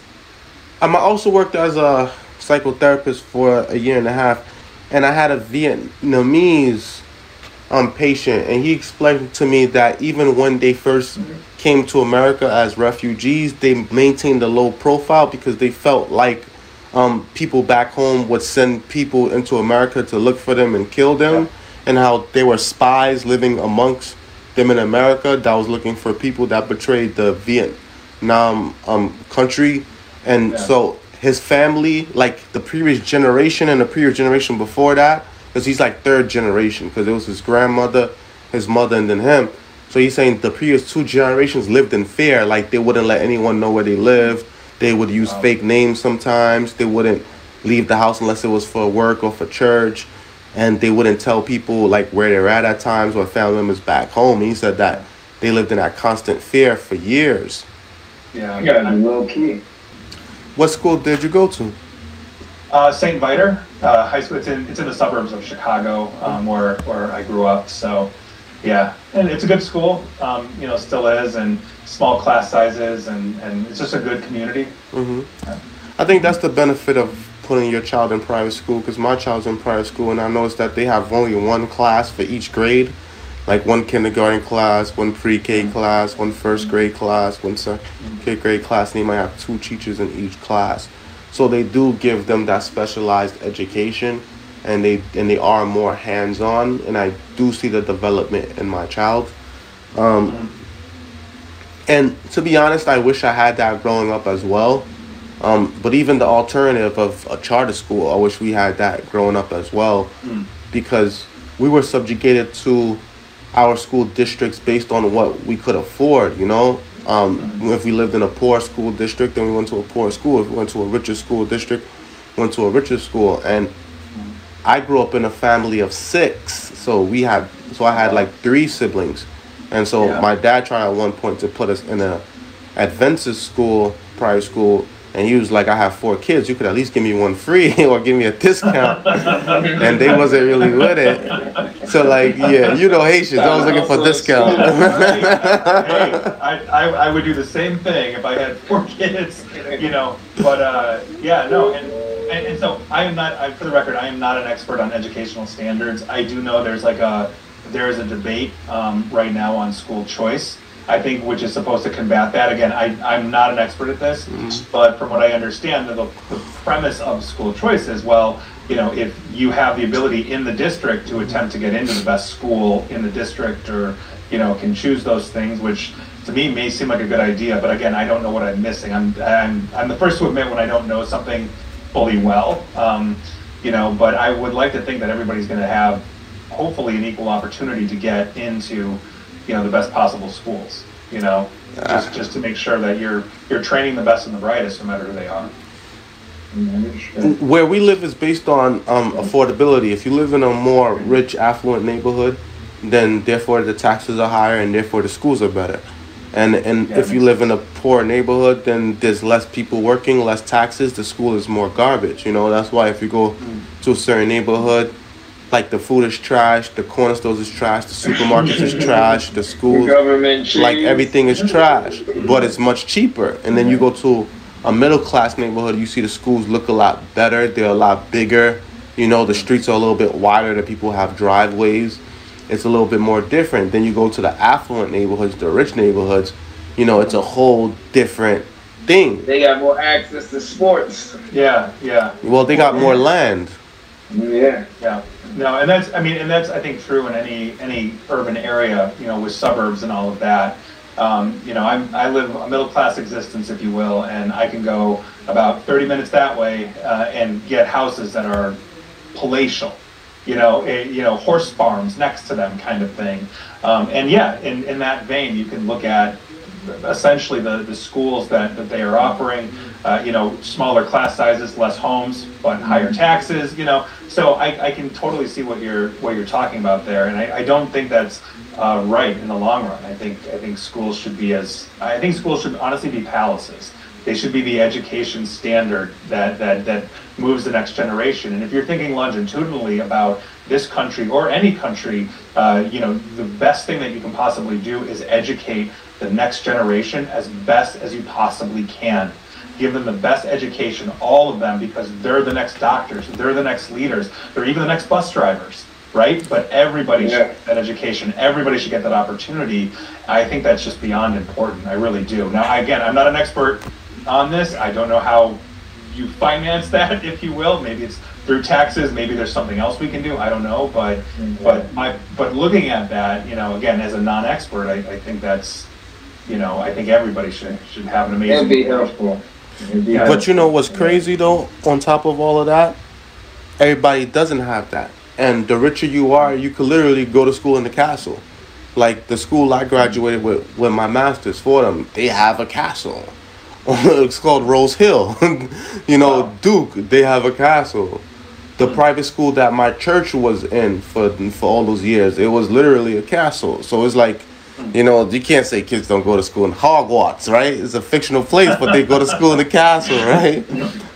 um, I also worked as a psychotherapist for a year and a half, and I had a Vietnamese um, patient, and he explained to me that even when they first came to America as refugees, they maintained a low profile because they felt like um, people back home would send people into America to look for them and kill them, and how they were spies living amongst them in America that was looking for people that betrayed the Vietnam um, country, and Yeah. so his family, like the previous generation and the previous generation before that, because he's like third generation, because it was his grandmother, his mother, and then him. So he's saying the previous two generations lived in fear, like they wouldn't let anyone know where they lived. They would use fake names sometimes. They wouldn't leave the house unless it was for work or for church, and they wouldn't tell people like where they're at at times or family members back home. he said that they lived in that constant fear for years. Yeah. You gotta low key. What school did you go to? Uh, St. Viator uh, High School. It's in it's in the suburbs of Chicago, um, where where I grew up. So, yeah, and it's a good school. Um, you know, still is, and small class sizes, and and it's just a good community. hmm I think that's the benefit of putting your child in private school because my child's in private school and I noticed that they have only one class for each grade, like one kindergarten class, one pre-K class, one first grade class, one second grade class, and they might have two teachers in each class. So they do give them that specialized education, and they and they are more hands-on, and I do see the development in my child. Um, and to be honest, I wish I had that growing up as well. Um, but even the alternative of a charter school, I wish we had that growing up as well, because we were subjugated to our school districts based on what we could afford. You know, um, if we lived in a poor school district, then we went to a poor school. If we went to a richer school district, went to a richer school. And I grew up in a family of six, so we had, so I had like three siblings, and so Yeah. my dad tried at one point to put us in a Adventist school, private school, and he was like, "I have four kids. You could at least give me one free *laughs* or give me a discount." *laughs* and they wasn't really with it. So like, yeah, you know Haitians, I was looking for discount. *laughs* hey, I, I, I would do the same thing if I had four kids, you know. But uh, yeah, no, and, and and so I am not. I, for the record, I am not an expert on educational standards. I do know there's like a there is a debate um, right now on school choice, I think, which is supposed to combat that. Again, I, I'm not an expert at this, but from what I understand, the, the premise of school choice is well, you know, if you have the ability in the district to attempt to get into the best school in the district, or you know, can choose those things, which to me may seem like a good idea, but again, I don't know what I'm missing. I'm I'm, I'm the first to admit when I don't know something fully well. Um, you know, but I would like to think that everybody's going to have hopefully an equal opportunity to get into you know the best possible schools. You know, just ah. just to make sure that you're you're training the best and the brightest, no matter who they are. Mm-hmm. Where we live is based on um, affordability. If you live in a more rich, affluent neighborhood, then therefore the taxes are higher and therefore the schools are better. And and if you live in a poor neighborhood, then there's less people working, less taxes. The school is more garbage. You know that's why if you go mm. to a certain neighborhood, like the food is trash, the corner stores is trash, the supermarkets is trash, the The schools government cheese. like everything is trash, but it's much cheaper. And then you go to a middle class neighborhood, you see the schools look a lot better, they're a lot bigger. You know, the streets are a little bit wider, the people have driveways. It's a little bit more different. Then you go to the affluent neighborhoods, the rich neighborhoods, you know, it's a whole different thing. They got more access to sports. Yeah, yeah. Well, they got more land. Yeah. Yeah, no, and that's, I mean, and that's, I think, true in any, any urban area, you know, with suburbs and all of that. Um, you know, I'm, I live a middle-class existence, if you will, and I can go about thirty minutes that way, uh, and get houses that are palatial. You know, eh, you know, horse farms next to them kind of thing. Um, and yeah, in, in that vein, you can look at essentially the, the schools that, that they are offering, uh, you know, smaller class sizes, less homes, but higher taxes, you know. So I, I can totally see what you're what you're talking about there, and I, I don't think that's uh, right in the long run. I think I think schools should be as I think schools should honestly be palaces. They should be the education standard that that that moves the next generation. And if you're thinking longitudinally about this country or any country, uh, you know, the best thing that you can possibly do is educate the next generation as best as you possibly can. Give them the best education, all of them, because they're the next doctors, they're the next leaders, they're even the next bus drivers, right? But everybody should Yeah. get that education, everybody should get that opportunity. I think that's just beyond important. I really do. Now, again, I'm not an expert on this. I don't know how you finance *laughs* that, if you will. Maybe it's through taxes. Maybe there's something else we can do. I don't know. But mm-hmm. but my but looking at that, you know, again, as a non-expert, I, I think that's, you know, I think everybody should should have an amazing. It'd be helpful. It'd be Yeah. But you know what's crazy though? On top of all of that, everybody doesn't have that. And the richer you are, you could literally go to school in the castle. Like the school I graduated with, with my master's for them, they have a castle. *laughs* it's called Rose Hill. *laughs* you know, Wow. Duke, they have a castle. The hmm. private school that my church was in for for all those years, it was literally a castle. So it's like, you know, you can't say kids don't go to school in Hogwarts, right? It's a fictional place, but they go to school in the castle, right?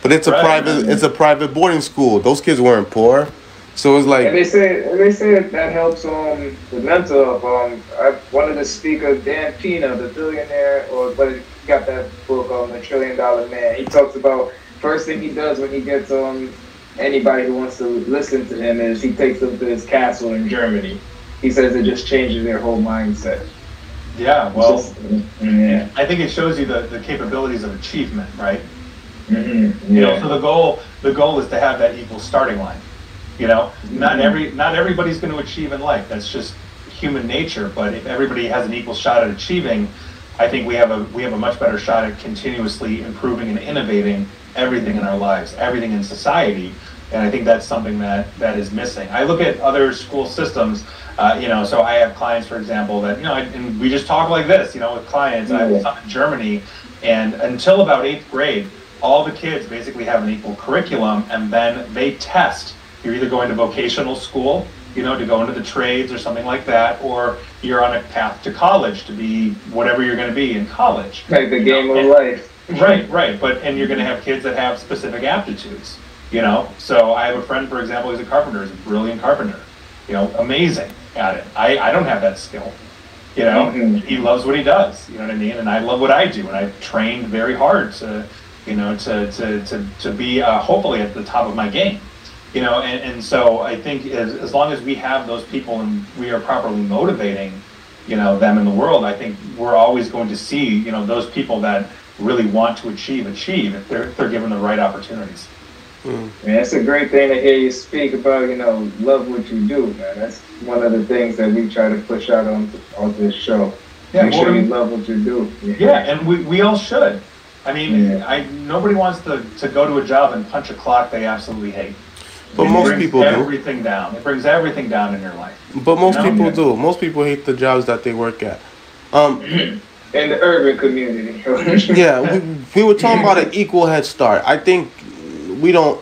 But it's a Right. private it's a private boarding school. Those kids weren't poor. So it's And like they say and they say that, that helps um the mental. Um, I, one of the speakers, Dan Pena, the billionaire, or but he got that book on the Trillion Dollar Man. He talks about first thing he does when he gets um anybody who wants to listen to him is he takes them to his castle in Germany. He says it just changes their whole mindset. Yeah. Well, yeah. I think it shows you the, the capabilities of achievement, right? hmm You know, so the goal the goal is to have that equal starting line. You know, not Mhm. every not everybody's going to achieve in life. That's just human nature. But if everybody has an equal shot at achieving, I think we have a we have a much better shot at continuously improving and innovating everything in our lives, everything in society. And I think that's something that that is missing. I look at other school systems. Uh, you know, so I have clients, for example, that you know, and we just talk like this. You know, with clients, I have some in Germany, and until about eighth grade, all the kids basically have an equal curriculum, and then they test. You're either going to vocational school, you know, to go into the trades or something like that, or you're on a path to college to be whatever you're going to be in college. Like the game of And- life. Right, right. But and you're going to have kids that have specific aptitudes. You know, so I have a friend, for example, who's a carpenter, he's a brilliant carpenter. You know, amazing at it. I, I don't have that skill. You know, Mhm. he loves what he does. You know what I mean? And I love what I do, and I've trained very hard to, you know, to to to, to be uh, hopefully at the top of my game. You know, and, and so I think as, as long as we have those people and we are properly motivating you know them in the world, I think we're always going to see you know those people that really want to achieve achieve if they're if they're given the right opportunities. Man, it's a great thing to hear you speak about, you know, love what you do, man. That's one of the things that we try to push out on on this show. Yeah, Make well, sure you we- love what you do. Yeah, and we, we all should. I mean, Yeah. I nobody wants to, to go to a job and punch a clock they absolutely hate. But It most brings people do. everything down. It brings everything down in your life. But most No. people do. Most people hate the jobs that they work at. Um, In the urban community. *laughs* yeah, we, we were talking about an equal head start. I think we don't,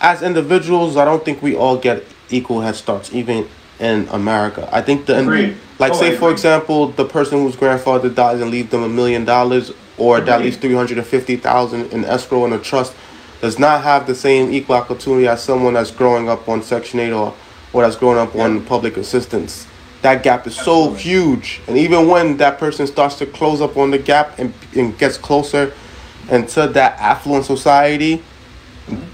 as individuals, I don't think we all get equal head starts, even in America. I think the Agreed. like, Oh, say for example, the person whose grandfather dies and leaves them a million dollars, or that Agreed. leaves three hundred and fifty thousand in escrow in a trust, does not have the same equal opportunity as someone that's growing up on Section Eight or, or that's growing up on public assistance. That gap is so huge, and even when that person starts to close up on the gap and, and gets closer into that affluent society,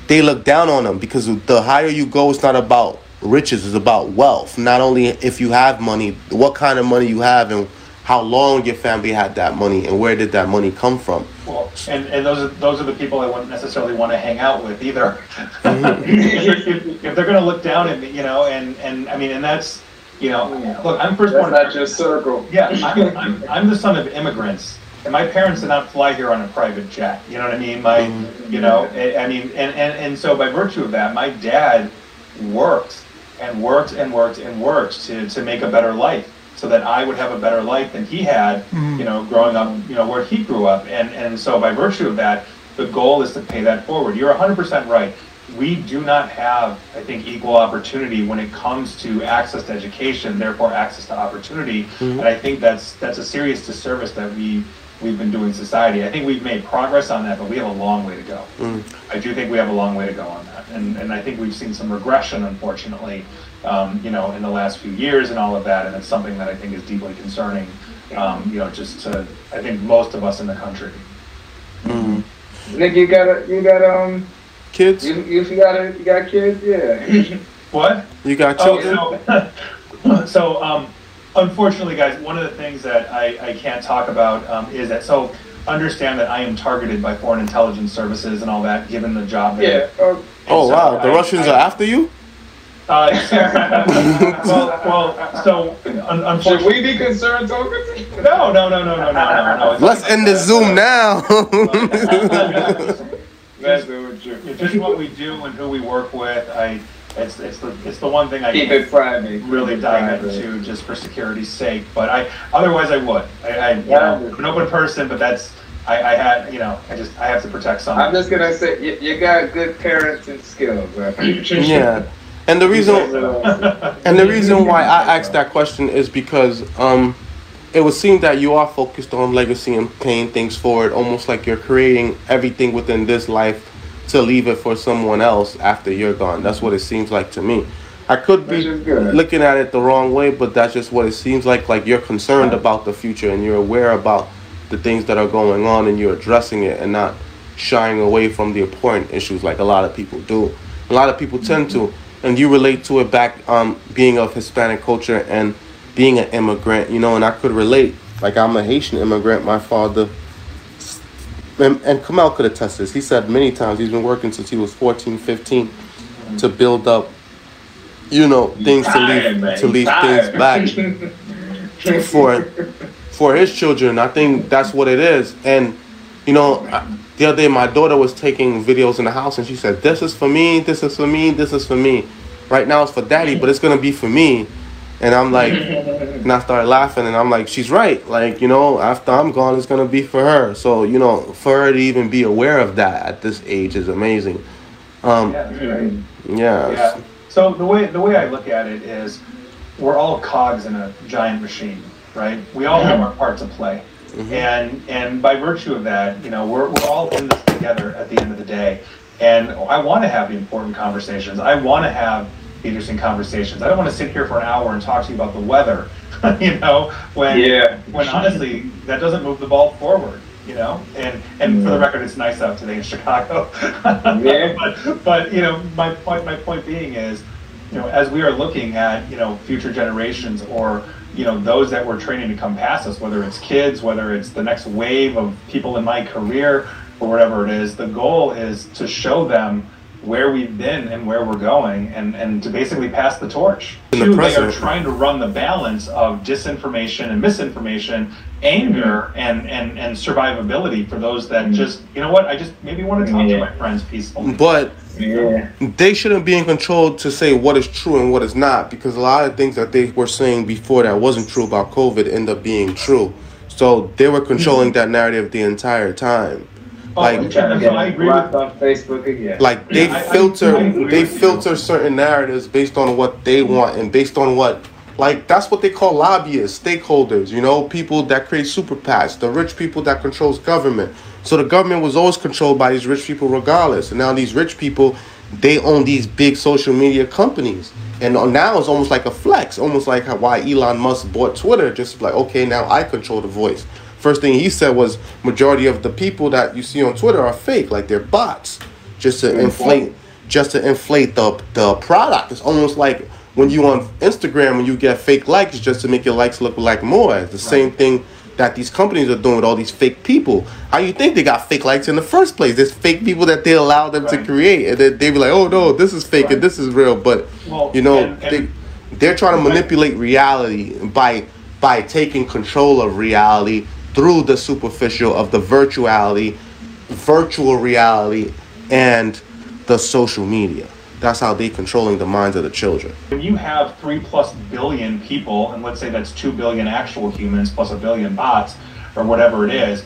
they look down on them because the higher you go, it's not about riches; it's about wealth. Not only if you have money, what kind of money you have, and how long your family had that money, and where did that money come from. Well, and, and those are those are the people I wouldn't necessarily want to hang out with either. *laughs* Mm-hmm. if, if- if they're going to look down at me, you know, and and I mean, and that's you know, look, I'm That's firstborn. not your circle. Yeah, I'm, I'm, I'm the son of immigrants, and my parents did not fly here on a private jet. You know what I mean? My, you know, mm-hmm. I, I mean, and, and, and so by virtue of that, my dad worked and worked and worked and worked to, to make a better life so that I would have a better life than he had, mm-hmm. you know, growing up, you know, where he grew up. And, and so by virtue of that, the goal is to pay that forward. You're 100% right. We do not have, I think, equal opportunity when it comes to access to education, therefore access to opportunity. Mm-hmm. And I think that's that's a serious disservice that we we've been doing society. I think we've made progress on that, but we have a long way to go. I do think we have a long way to go on that, and and I think we've seen some regression, unfortunately, um, you know, in the last few years and all of that, and it's something that I think is deeply concerning. Um, you know, just to I think most of us in the country. Nick, you got a, you got um, Kids, you you got a, you got kids, yeah. *laughs* What? you got Oh, children. so, *laughs* so um, unfortunately, guys, one of the things that I, I can't talk about um, is that so understand that I am targeted by foreign intelligence services and all that, given the job. That yeah. Oh, oh so wow, the I- Russians I- are after you. Uh, *laughs* well, well, so un- should we be concerned talking no, no, no, no, no, no, no, no. Let's end the Zoom now. *laughs* That's what just what we do and who we work with. I, it's, it's the, it's the one thing I Keep can't it private. really Keep dive private. into just for security's sake. But I, otherwise, I would. I, I you Yeah. know, I'm an open person, but that's I, I had, you know, I just I have to protect something. I'm just gonna say you, you got good parenting skills, man. *clears throat* yeah, and the reason *laughs* And the reason why I asked that question is because um, it would seem that you are focused on legacy and paying things forward, almost like you're creating everything within this life to leave it for someone else after you're gone. That's what it seems like to me. I could be looking at it the wrong way, but that's just what it seems like. Like you're concerned about the future and you're aware about the things that are going on and you're addressing it and not shying away from the important issues like a lot of people do. A lot of people tend to, and you relate to it back um, being of Hispanic culture and being an immigrant, you know, and I could relate. Like I'm a Haitian immigrant. My father, and, and Kamal could attest this. He said many times he's been working since he was 14, 15 to build up, you know, things to leave to leave things back *laughs* for for his children. I think that's what it is. And you know, I- the other day my daughter was taking videos in the house, and she said, "This is for me. This is for me. This is for me." Right now it's for daddy, but it's gonna be for me. And I'm like, and I started laughing, and I'm like, she's right. Like, you know, after I'm gone, it's gonna be for her. So, you know, for her to even be aware of that at this age is amazing. Um, Yeah, right. yeah. Yeah. So the way the way I look at it is, we're all cogs in a giant machine, right? We all have our part to play, and and by virtue of that, you know, we're we're all in this together at the end of the day. And I want to have the important conversations. I want to have interesting conversations. I don't want to sit here for an hour and talk to you about the weather, *laughs* you know, when Yeah. when honestly that doesn't move the ball forward. You know, and and for the record, it's nice out today in Chicago. *laughs* Yeah. but but you know, my point my point being is, you know, as we are looking at you know future generations or you know those that we're training to come past us, whether it's kids, whether it's the next wave of people in my career or whatever it is. The goal is to show them where we've been and where we're going and, and to basically pass the torch. In the Two, they are trying to run the balance of disinformation and misinformation, anger mm-hmm. and, and, and survivability for those that mm-hmm. just, you know what, I just maybe want to talk to my friends peacefully. But Yeah. they shouldn't be in control to say what is true and what is not because a lot of things that they were saying before that wasn't true about COVID end up being true. So they were controlling mm-hmm. that narrative the entire time. Oh, Like- I'm So I agree with- on Facebook again. Like they Yeah, I- I- filter, I they with you. filter certain narratives based on what they want and based on what, like that's what they call lobbyists, stakeholders. You know, people that create super PACs, the rich people that controls government. So the government was always controlled by these rich people, regardless. And now these rich people, they own these big social media companies. And now it's almost like a flex, almost like why Elon Musk bought Twitter. Just like, okay, now I control the voice. First thing he said was majority of the people that you see on Twitter are fake, like they're bots, just to inflate, just to inflate the the product. It's almost like when you on Instagram when you get fake likes just to make your likes look like more. It's the same thing that these companies are doing with all these fake people. How you think they got fake likes in the first place? There's fake people that they allow them to create, and then they be like, "Oh no, this is fake Right. and this is real." But Well, you know, and- and- they they're trying to manipulate reality by by taking control of reality through the superficial of the virtuality, virtual reality, and the social media. That's how they're controlling the minds of the children. when you have three plus billion people, and let's say that's two billion actual humans plus a billion bots, or whatever it is,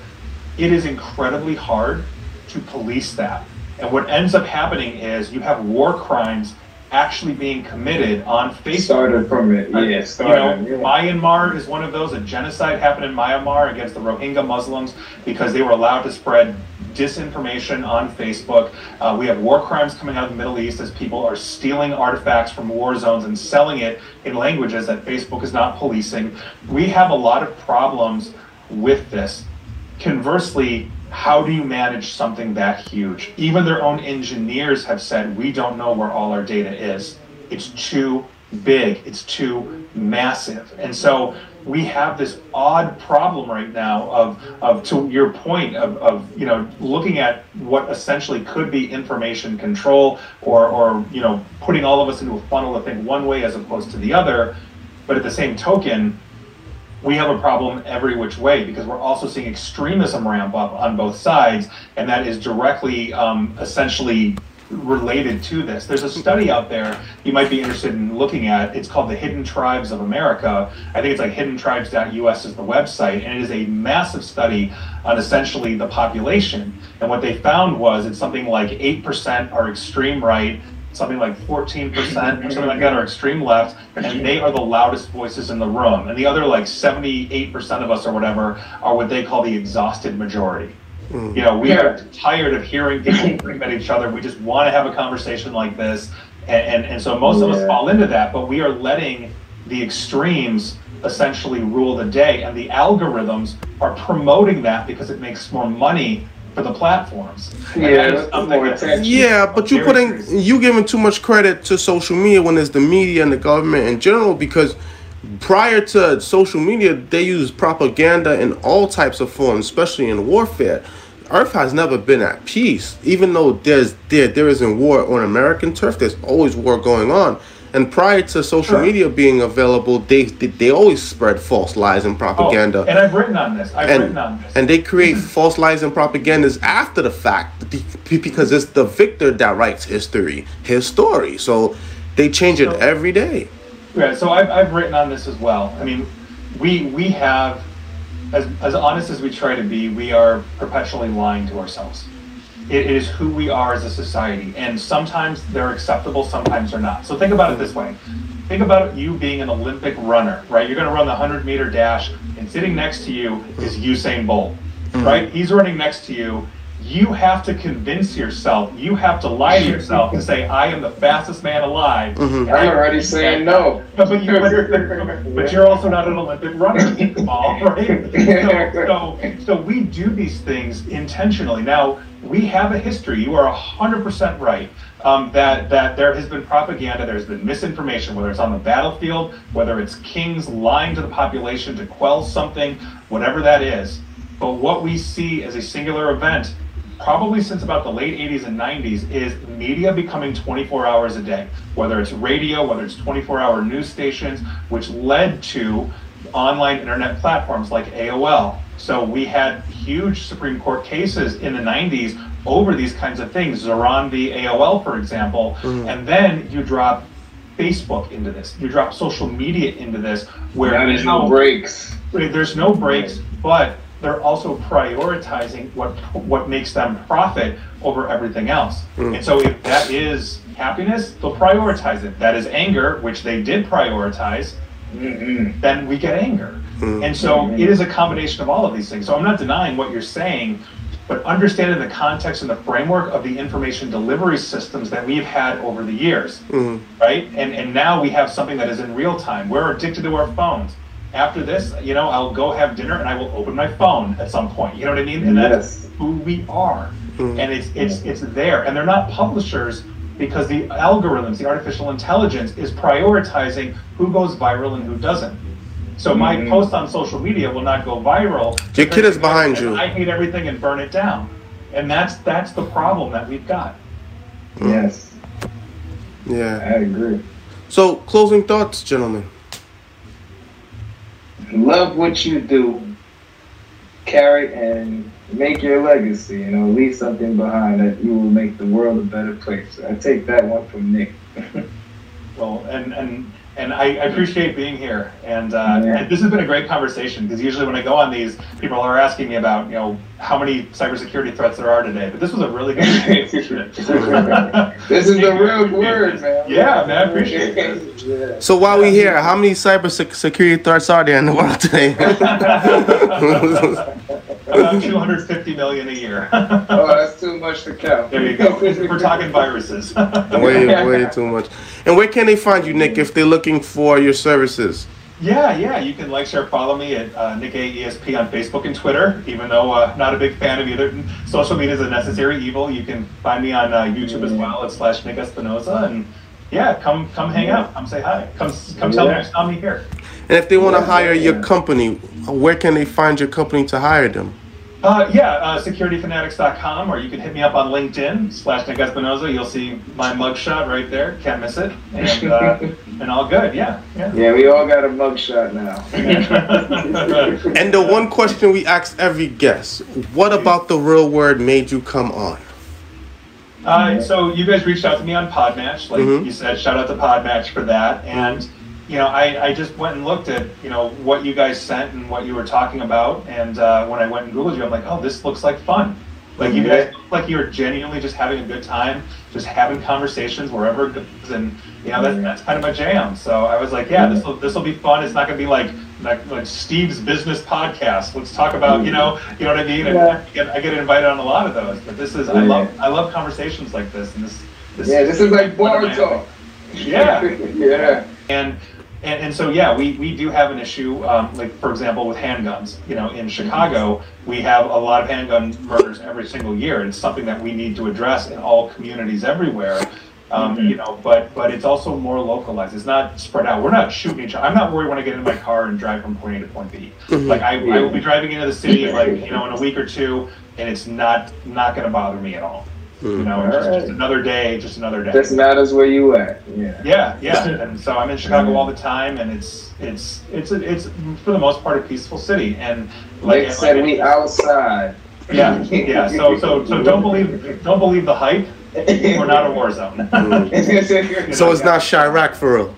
it is incredibly hard to police that. And what ends up happening is you have war crimes actually being committed on Facebook. started from it. Yeah, You know, yeah. Myanmar is one of those. A genocide happened in Myanmar against the Rohingya Muslims because they were allowed to spread disinformation on Facebook. Uh, we have war crimes coming out of the Middle East as people are stealing artifacts from war zones and selling it in languages that Facebook is not policing. We have a lot of problems with this. Conversely, how do you manage something that huge? Even their own engineers have said, we don't know where all our data is. It's too big, it's too massive. And so we have this odd problem right now of, of to your point, of, of you know, looking at what essentially could be information control or, or, you know, putting all of us into a funnel to think one way as opposed to the other. But at the same token, we have a problem every which way because we're also seeing extremism ramp up on both sides, and that is directly, um, essentially related to this. There's a study out there you might be interested in looking at. It's called the Hidden Tribes of America. I think it's like hiddentribes.us is the website, and it is a massive study on essentially the population. And what they found was it's something like 8% are extreme right, something like 14% or something like that are extreme left, and they are the loudest voices in the room. And the other like 78% of us or whatever are what they call the exhausted majority. Mm. You know, we are tired of hearing people *coughs* scream at each other. We just want to have a conversation like this. And, and, and so most of us fall into that, but we are letting the extremes essentially rule the day. And the algorithms are promoting that because it makes more money for the platforms. And that Yeah, is that's the something more attention. Yeah, but you Very putting true. you giving too much credit to social media when it's the media and the government in general because prior to social media they use propaganda in all types of forms, especially in warfare. Earth has never been at peace, even though there's there there isn't war on American turf. There's always war going on. And prior to social Sure. media being available, they, they they always spread false lies and Oh, propaganda and I've written on this. I've written on and this. and they create *clears throat* false lies and propagandas after the fact because it's the victor that writes history, his story. So they change it every day. Yeah, so I've, I've written on this as well. I mean, we we have, as, as honest as we try to be, we are perpetually lying to ourselves. It is who we are as a society, and sometimes they're acceptable, sometimes they're not. So think about it this way: think about you being an Olympic runner, right? You're going to run the hundred meter dash, and sitting next to you is Usain Bolt, mm-hmm. right? He's running next to you. You have to convince yourself, you have to lie to yourself to say, I am the fastest man alive. Mhm. I- I'm already saying no. But, but, you, but, but you're also not an Olympic runner, Paul, *laughs* right? So, so, so we do these things intentionally. Now, we have a history. You are 100% right. Um, that, that there has been propaganda, there's been misinformation, whether it's on the battlefield, whether it's kings lying to the population to quell something, whatever that is. But what we see as a singular event, probably since about the late 80s and 90s, is media becoming 24 hours a day. Whether it's radio, whether it's 24 hour news stations, which led to online internet platforms like AOL. So we had huge Supreme Court cases in the 90s over these kinds of things, Zeran v. AOL, for example. Mm-hmm. And then you drop Facebook into this, you drop social media into this, where Now there's no breaks. there's no breaks, but they're also prioritizing what what makes them profit over everything else. Hmm. And so if that is happiness, they'll prioritize it. That is anger, which they did prioritize, Mm-mm. then we get anger. Hmm. And so it is a combination of all of these things. So I'm not denying what you're saying, but understanding the context and the framework of the information delivery systems that we've had over the years, hmm. right? And and now we have something that is in real time. We're addicted to our phones. After this, you know, I'll go have dinner and I will open my phone at some point. You know what I mean? And that's Yes. who we are. And it's it's it's there. And they're not publishers because the algorithms, the artificial intelligence is prioritizing who goes viral and who doesn't. So my Mhm. post on social media will not go viral. Your kid is behind you. I hate everything and burn it down. And that's that's the problem that we've got. Yes. Yeah. I agree. So, closing thoughts, gentlemen. Love what you do. Carry and make your legacy. You know, leave something behind that you will make the world a better place. I take that one from Nick. *laughs* Well, and and and I, I appreciate being here. And, uh, Yeah. and this has been a great conversation because usually when I go on these, people are asking me about you know how many cybersecurity threats there are today. But this was a really good conversation. *laughs* *laughs* This is the real word, man. Yeah, man, I appreciate this. Yeah. So, while we're here, how many cyber sec- security threats are there in the world today? *laughs* About 250 million a year. *laughs* Oh, that's too much to count. there you go. We're talking viruses. *laughs* way, way too much. And where can they find you, Nick, if they're looking for your services? Yeah, yeah. You can like, share, follow me at uh, Nick A ESP on Facebook and Twitter. Even though uh, not a big fan of either, social media is a necessary evil. You can find me on uh, YouTube as well at slash Nick Espinosa. And yeah, come come hang out. Come say hi. Come come tell me Yeah. you saw me here. And if they want to Yeah, hire your company, where can they find your company to hire them? Uh, yeah, uh, securityfanatics.com, or you can hit me up on LinkedIn slash Nick Espinosa. You'll see my mugshot right there. Can't miss it. And uh, *laughs* and all good. Yeah, yeah. Yeah, we all got a mugshot now. *laughs* And the one question we ask every guest: What about the real word made you come on? Uh, so you guys reached out to me on Podmatch, like Mhm. you said. Shout out to Podmatch for that. And you know, I, I just went and looked at you know what you guys sent and what you were talking about. And uh, when I went and googled you, I'm like, oh, this looks like fun. Like you guys look like you're genuinely just having a good time, just having conversations wherever it goes, and you know that, that's kind of my jam. So I was like, yeah, this will this will be fun. It's not gonna be like like, like Steve's business podcast. Let's talk about you know you know what I mean. And Yeah. I, get, I get invited on a lot of those, but this is I love I love conversations like this, and this this Yeah, this is like bar talk. Yeah. *laughs* yeah. And and, and so yeah we, we do have an issue um, like for example with handguns. You know in chicago we have a lot of handgun murders every single year and it's something that we need to address in all communities everywhere. Um, Mhm. you know but but it's also more localized. It's not spread out. We're not shooting each other i'm not worried when i get in my car and drive from point a to point b. Like I, I will be driving into the city like you know in a week or two and it's not not going to bother me at all you know just, just another day just another day Just matters where you at. Yeah. yeah, yeah. And so I'm in Chicago all the time, and it's it's it's a, it's for the most part a peaceful city. And Like like, said, like- we outside. yeah, yeah. So so so don't believe don't believe the hype. We're not a war zone. *laughs* So it's not Chiraq for real.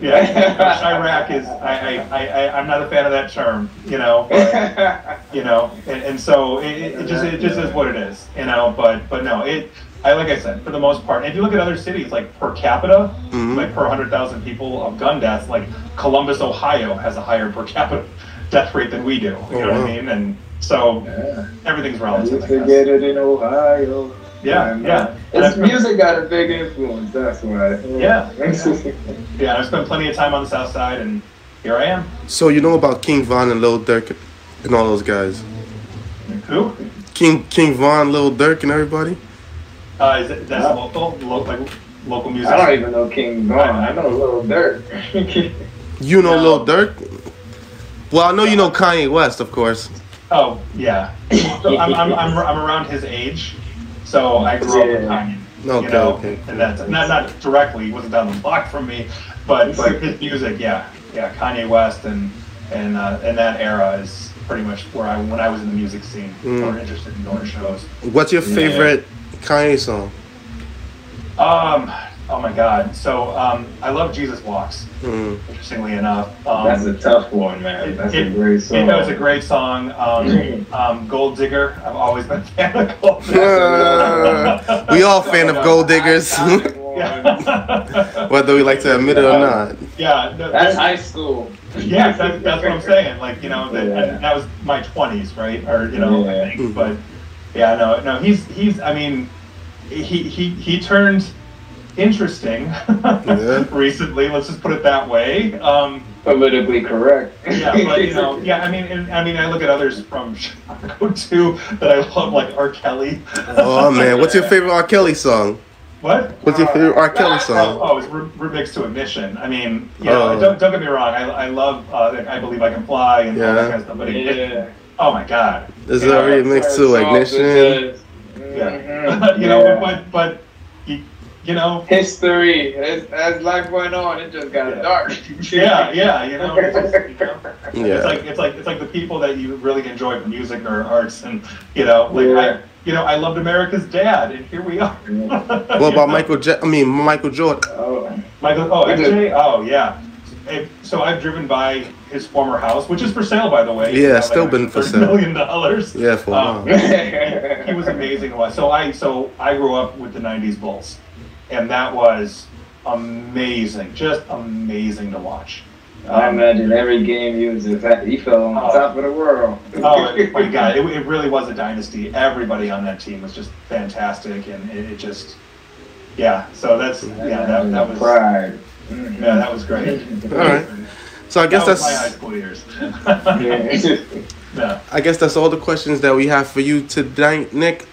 Yeah, *laughs* Chiraq is I, I I I I'm not a fan of that term. You know. But, *laughs* you know, and, and so it, it it just it just is what it is. You know, but but no, it. I like I said, for the most part, and if you look at other cities, like per capita, Mhm. like per hundred thousand people of gun deaths, like Columbus, Ohio, has a higher per capita *laughs* death rate than we do. You Oh, know what. I mean? And So Yeah. everything's I relative. used I to guess. it in Ohio. Yeah, And, yeah. uh, His music got a big influence, that's why. Yeah. Yeah, *laughs* I've spent plenty of time on the South Side, and here I am. So you know about King Von and Lil Durk and all those guys. Who? King King Von, Lil Durk, and everybody. Uh, is it, that's Yeah. local, lo- like local music. I don't even know King Von. I know Lil Durk. *laughs* You know No. Lil Durk. Well, I know you know Kanye West, of course. Oh yeah. So I'm, I'm, I'm, I'm around his age, so I grew up with Yeah. Kanye. Okay, you know, okay. and that's not not directly. He wasn't down the block from me, but but *laughs* his music, yeah, yeah. Kanye West and and uh, and that era is pretty much where I when I was in the music scene, Mm. or interested in going to shows. What's your favorite Kanye song? Um, oh my God. So um, I love Jesus Walks. Mm. Interestingly enough, um, That's a tough one, man. It- That's it- a great song. It was a great song. Um, um, Gold Digger. I've always been a fan of Gold Digger. We all fan of gold diggers, Iconic one. *laughs* yeah. whether we like to admit it or not. yeah. no, That's high school. yeah, that, that's what I'm saying. Like, you know, that, Yeah. that was my 20s, right? Or, you know, Yeah. I think. But, yeah, no, no, he's, he's, I mean, he, he, he turned interesting Yeah. *laughs* recently, let's just put it that way. Um, Politically correct. yeah, but you know, yeah. I mean, and, I mean, I look at others from Chicago *laughs* too that I love, like R. Kelly. Oh man, what's your favorite R. Kelly song? What? What's your favorite R. Kelly Oh, song? oh, it's re- remixed to Ignition. I mean, you know, Oh. don't, don't get me wrong. I, I love uh, I Believe I Can Fly and all Yeah. that kind of stuff. But Ignition, Yeah. oh my God. Is You there a remix to Ignition? Yeah. *laughs* Mhm. you know, Yeah. but but you, you know, history. As, as life went on, it just got Yeah. dark. *laughs* yeah, yeah. You know, it's, just, you know, *laughs* Yeah. it's like it's like it's like the people that you really enjoy music or arts, and you know, like Yeah. I, you know, I loved America's Dad, and here we are. *laughs* What about Michael? Ja- I mean Michael Jordan. Oh, Michael? Oh, We. MJ? Oh, yeah. Eh, So I've driven by his former house, which is for sale, by the way. Yeah, You know, still like been for sale. Million dollars. Yeah, for a Um, while. he was amazing. So I so I grew up with the '90s Bulls, and that was amazing, just amazing to watch. I Um, imagine every game he was at, he fell on Oh. top of the world. oh my God, it, it really was a dynasty. Everybody on that team was just fantastic, and it, it just yeah. So that's yeah, that, that was pride. Mhm. yeah, that was great. *laughs* All right. So I guess that was my high school years. Yeah. *laughs* yeah. I guess that's all the questions that we have for you tonight, Nick.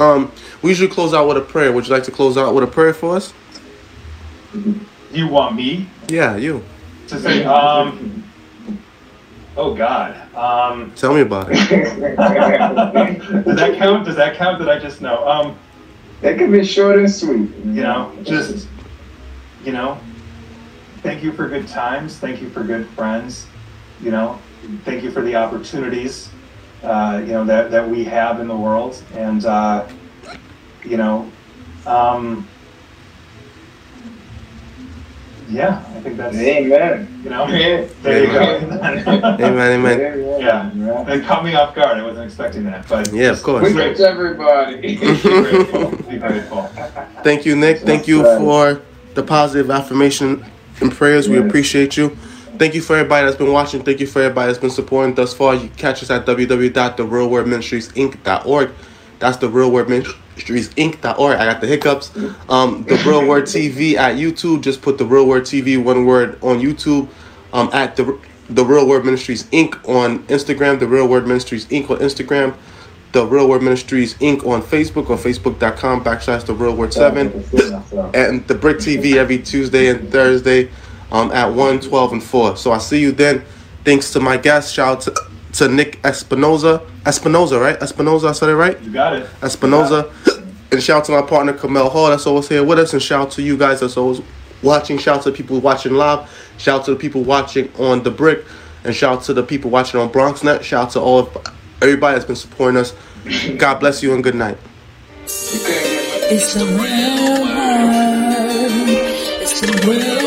Um, we usually close out with a prayer. Would you like to close out with a prayer for us? You want me Yeah, you. to say? Um. Oh God. Um. Tell me about it. *laughs* Does that count? Does that count? Did I just know? Um. That can be short and sweet. You know, just you know. Thank you for good times. Thank you for good friends. You know, thank you for the opportunities. Uh, you know that that we have in the world, and uh, you know, um, yeah, I think that's Amen. you know. Yeah. There you go. Amen, *laughs* amen. Yeah. It caught me off guard. I wasn't expecting that, but Yeah, of course. We reach everybody. *laughs* Be grateful. Be grateful. Thank you, Nick. Thank you for the positive affirmation and prayers. We Yes. appreciate you. Thank you for everybody that's been watching. Thank you for everybody that's been supporting thus far. You catch us at www.therealwordministriesinc.org. That's the Real Word Ministries Inc.org. I got the hiccups. Um, the Real Word TV at YouTube. Just put the Real Word TV one word on YouTube. Um, at the the Real Word Ministries Inc. on Instagram. The Real Word Ministries Inc. on Instagram. The Real Word Ministries Inc. on Facebook or Facebook.com backslash the Real Word Seven and the BRIC TV every Tuesday and Thursday um, at 1, 12, and 4. So I see you then. Thanks to my guest. Shout out to, to Nick Espinosa. Espinosa, right? Espinosa, I said it right? You got it. Espinosa. And shout out to my partner Kamel Hall that's always here with us. And shout out to you guys that's always watching. Shout out to the people watching live. Shout out to the people watching on the BRIC. And shout out to the people watching on BronxNet. Shout out to all of everybody that's been supporting us. God bless you and good night. It's the real world. It's the real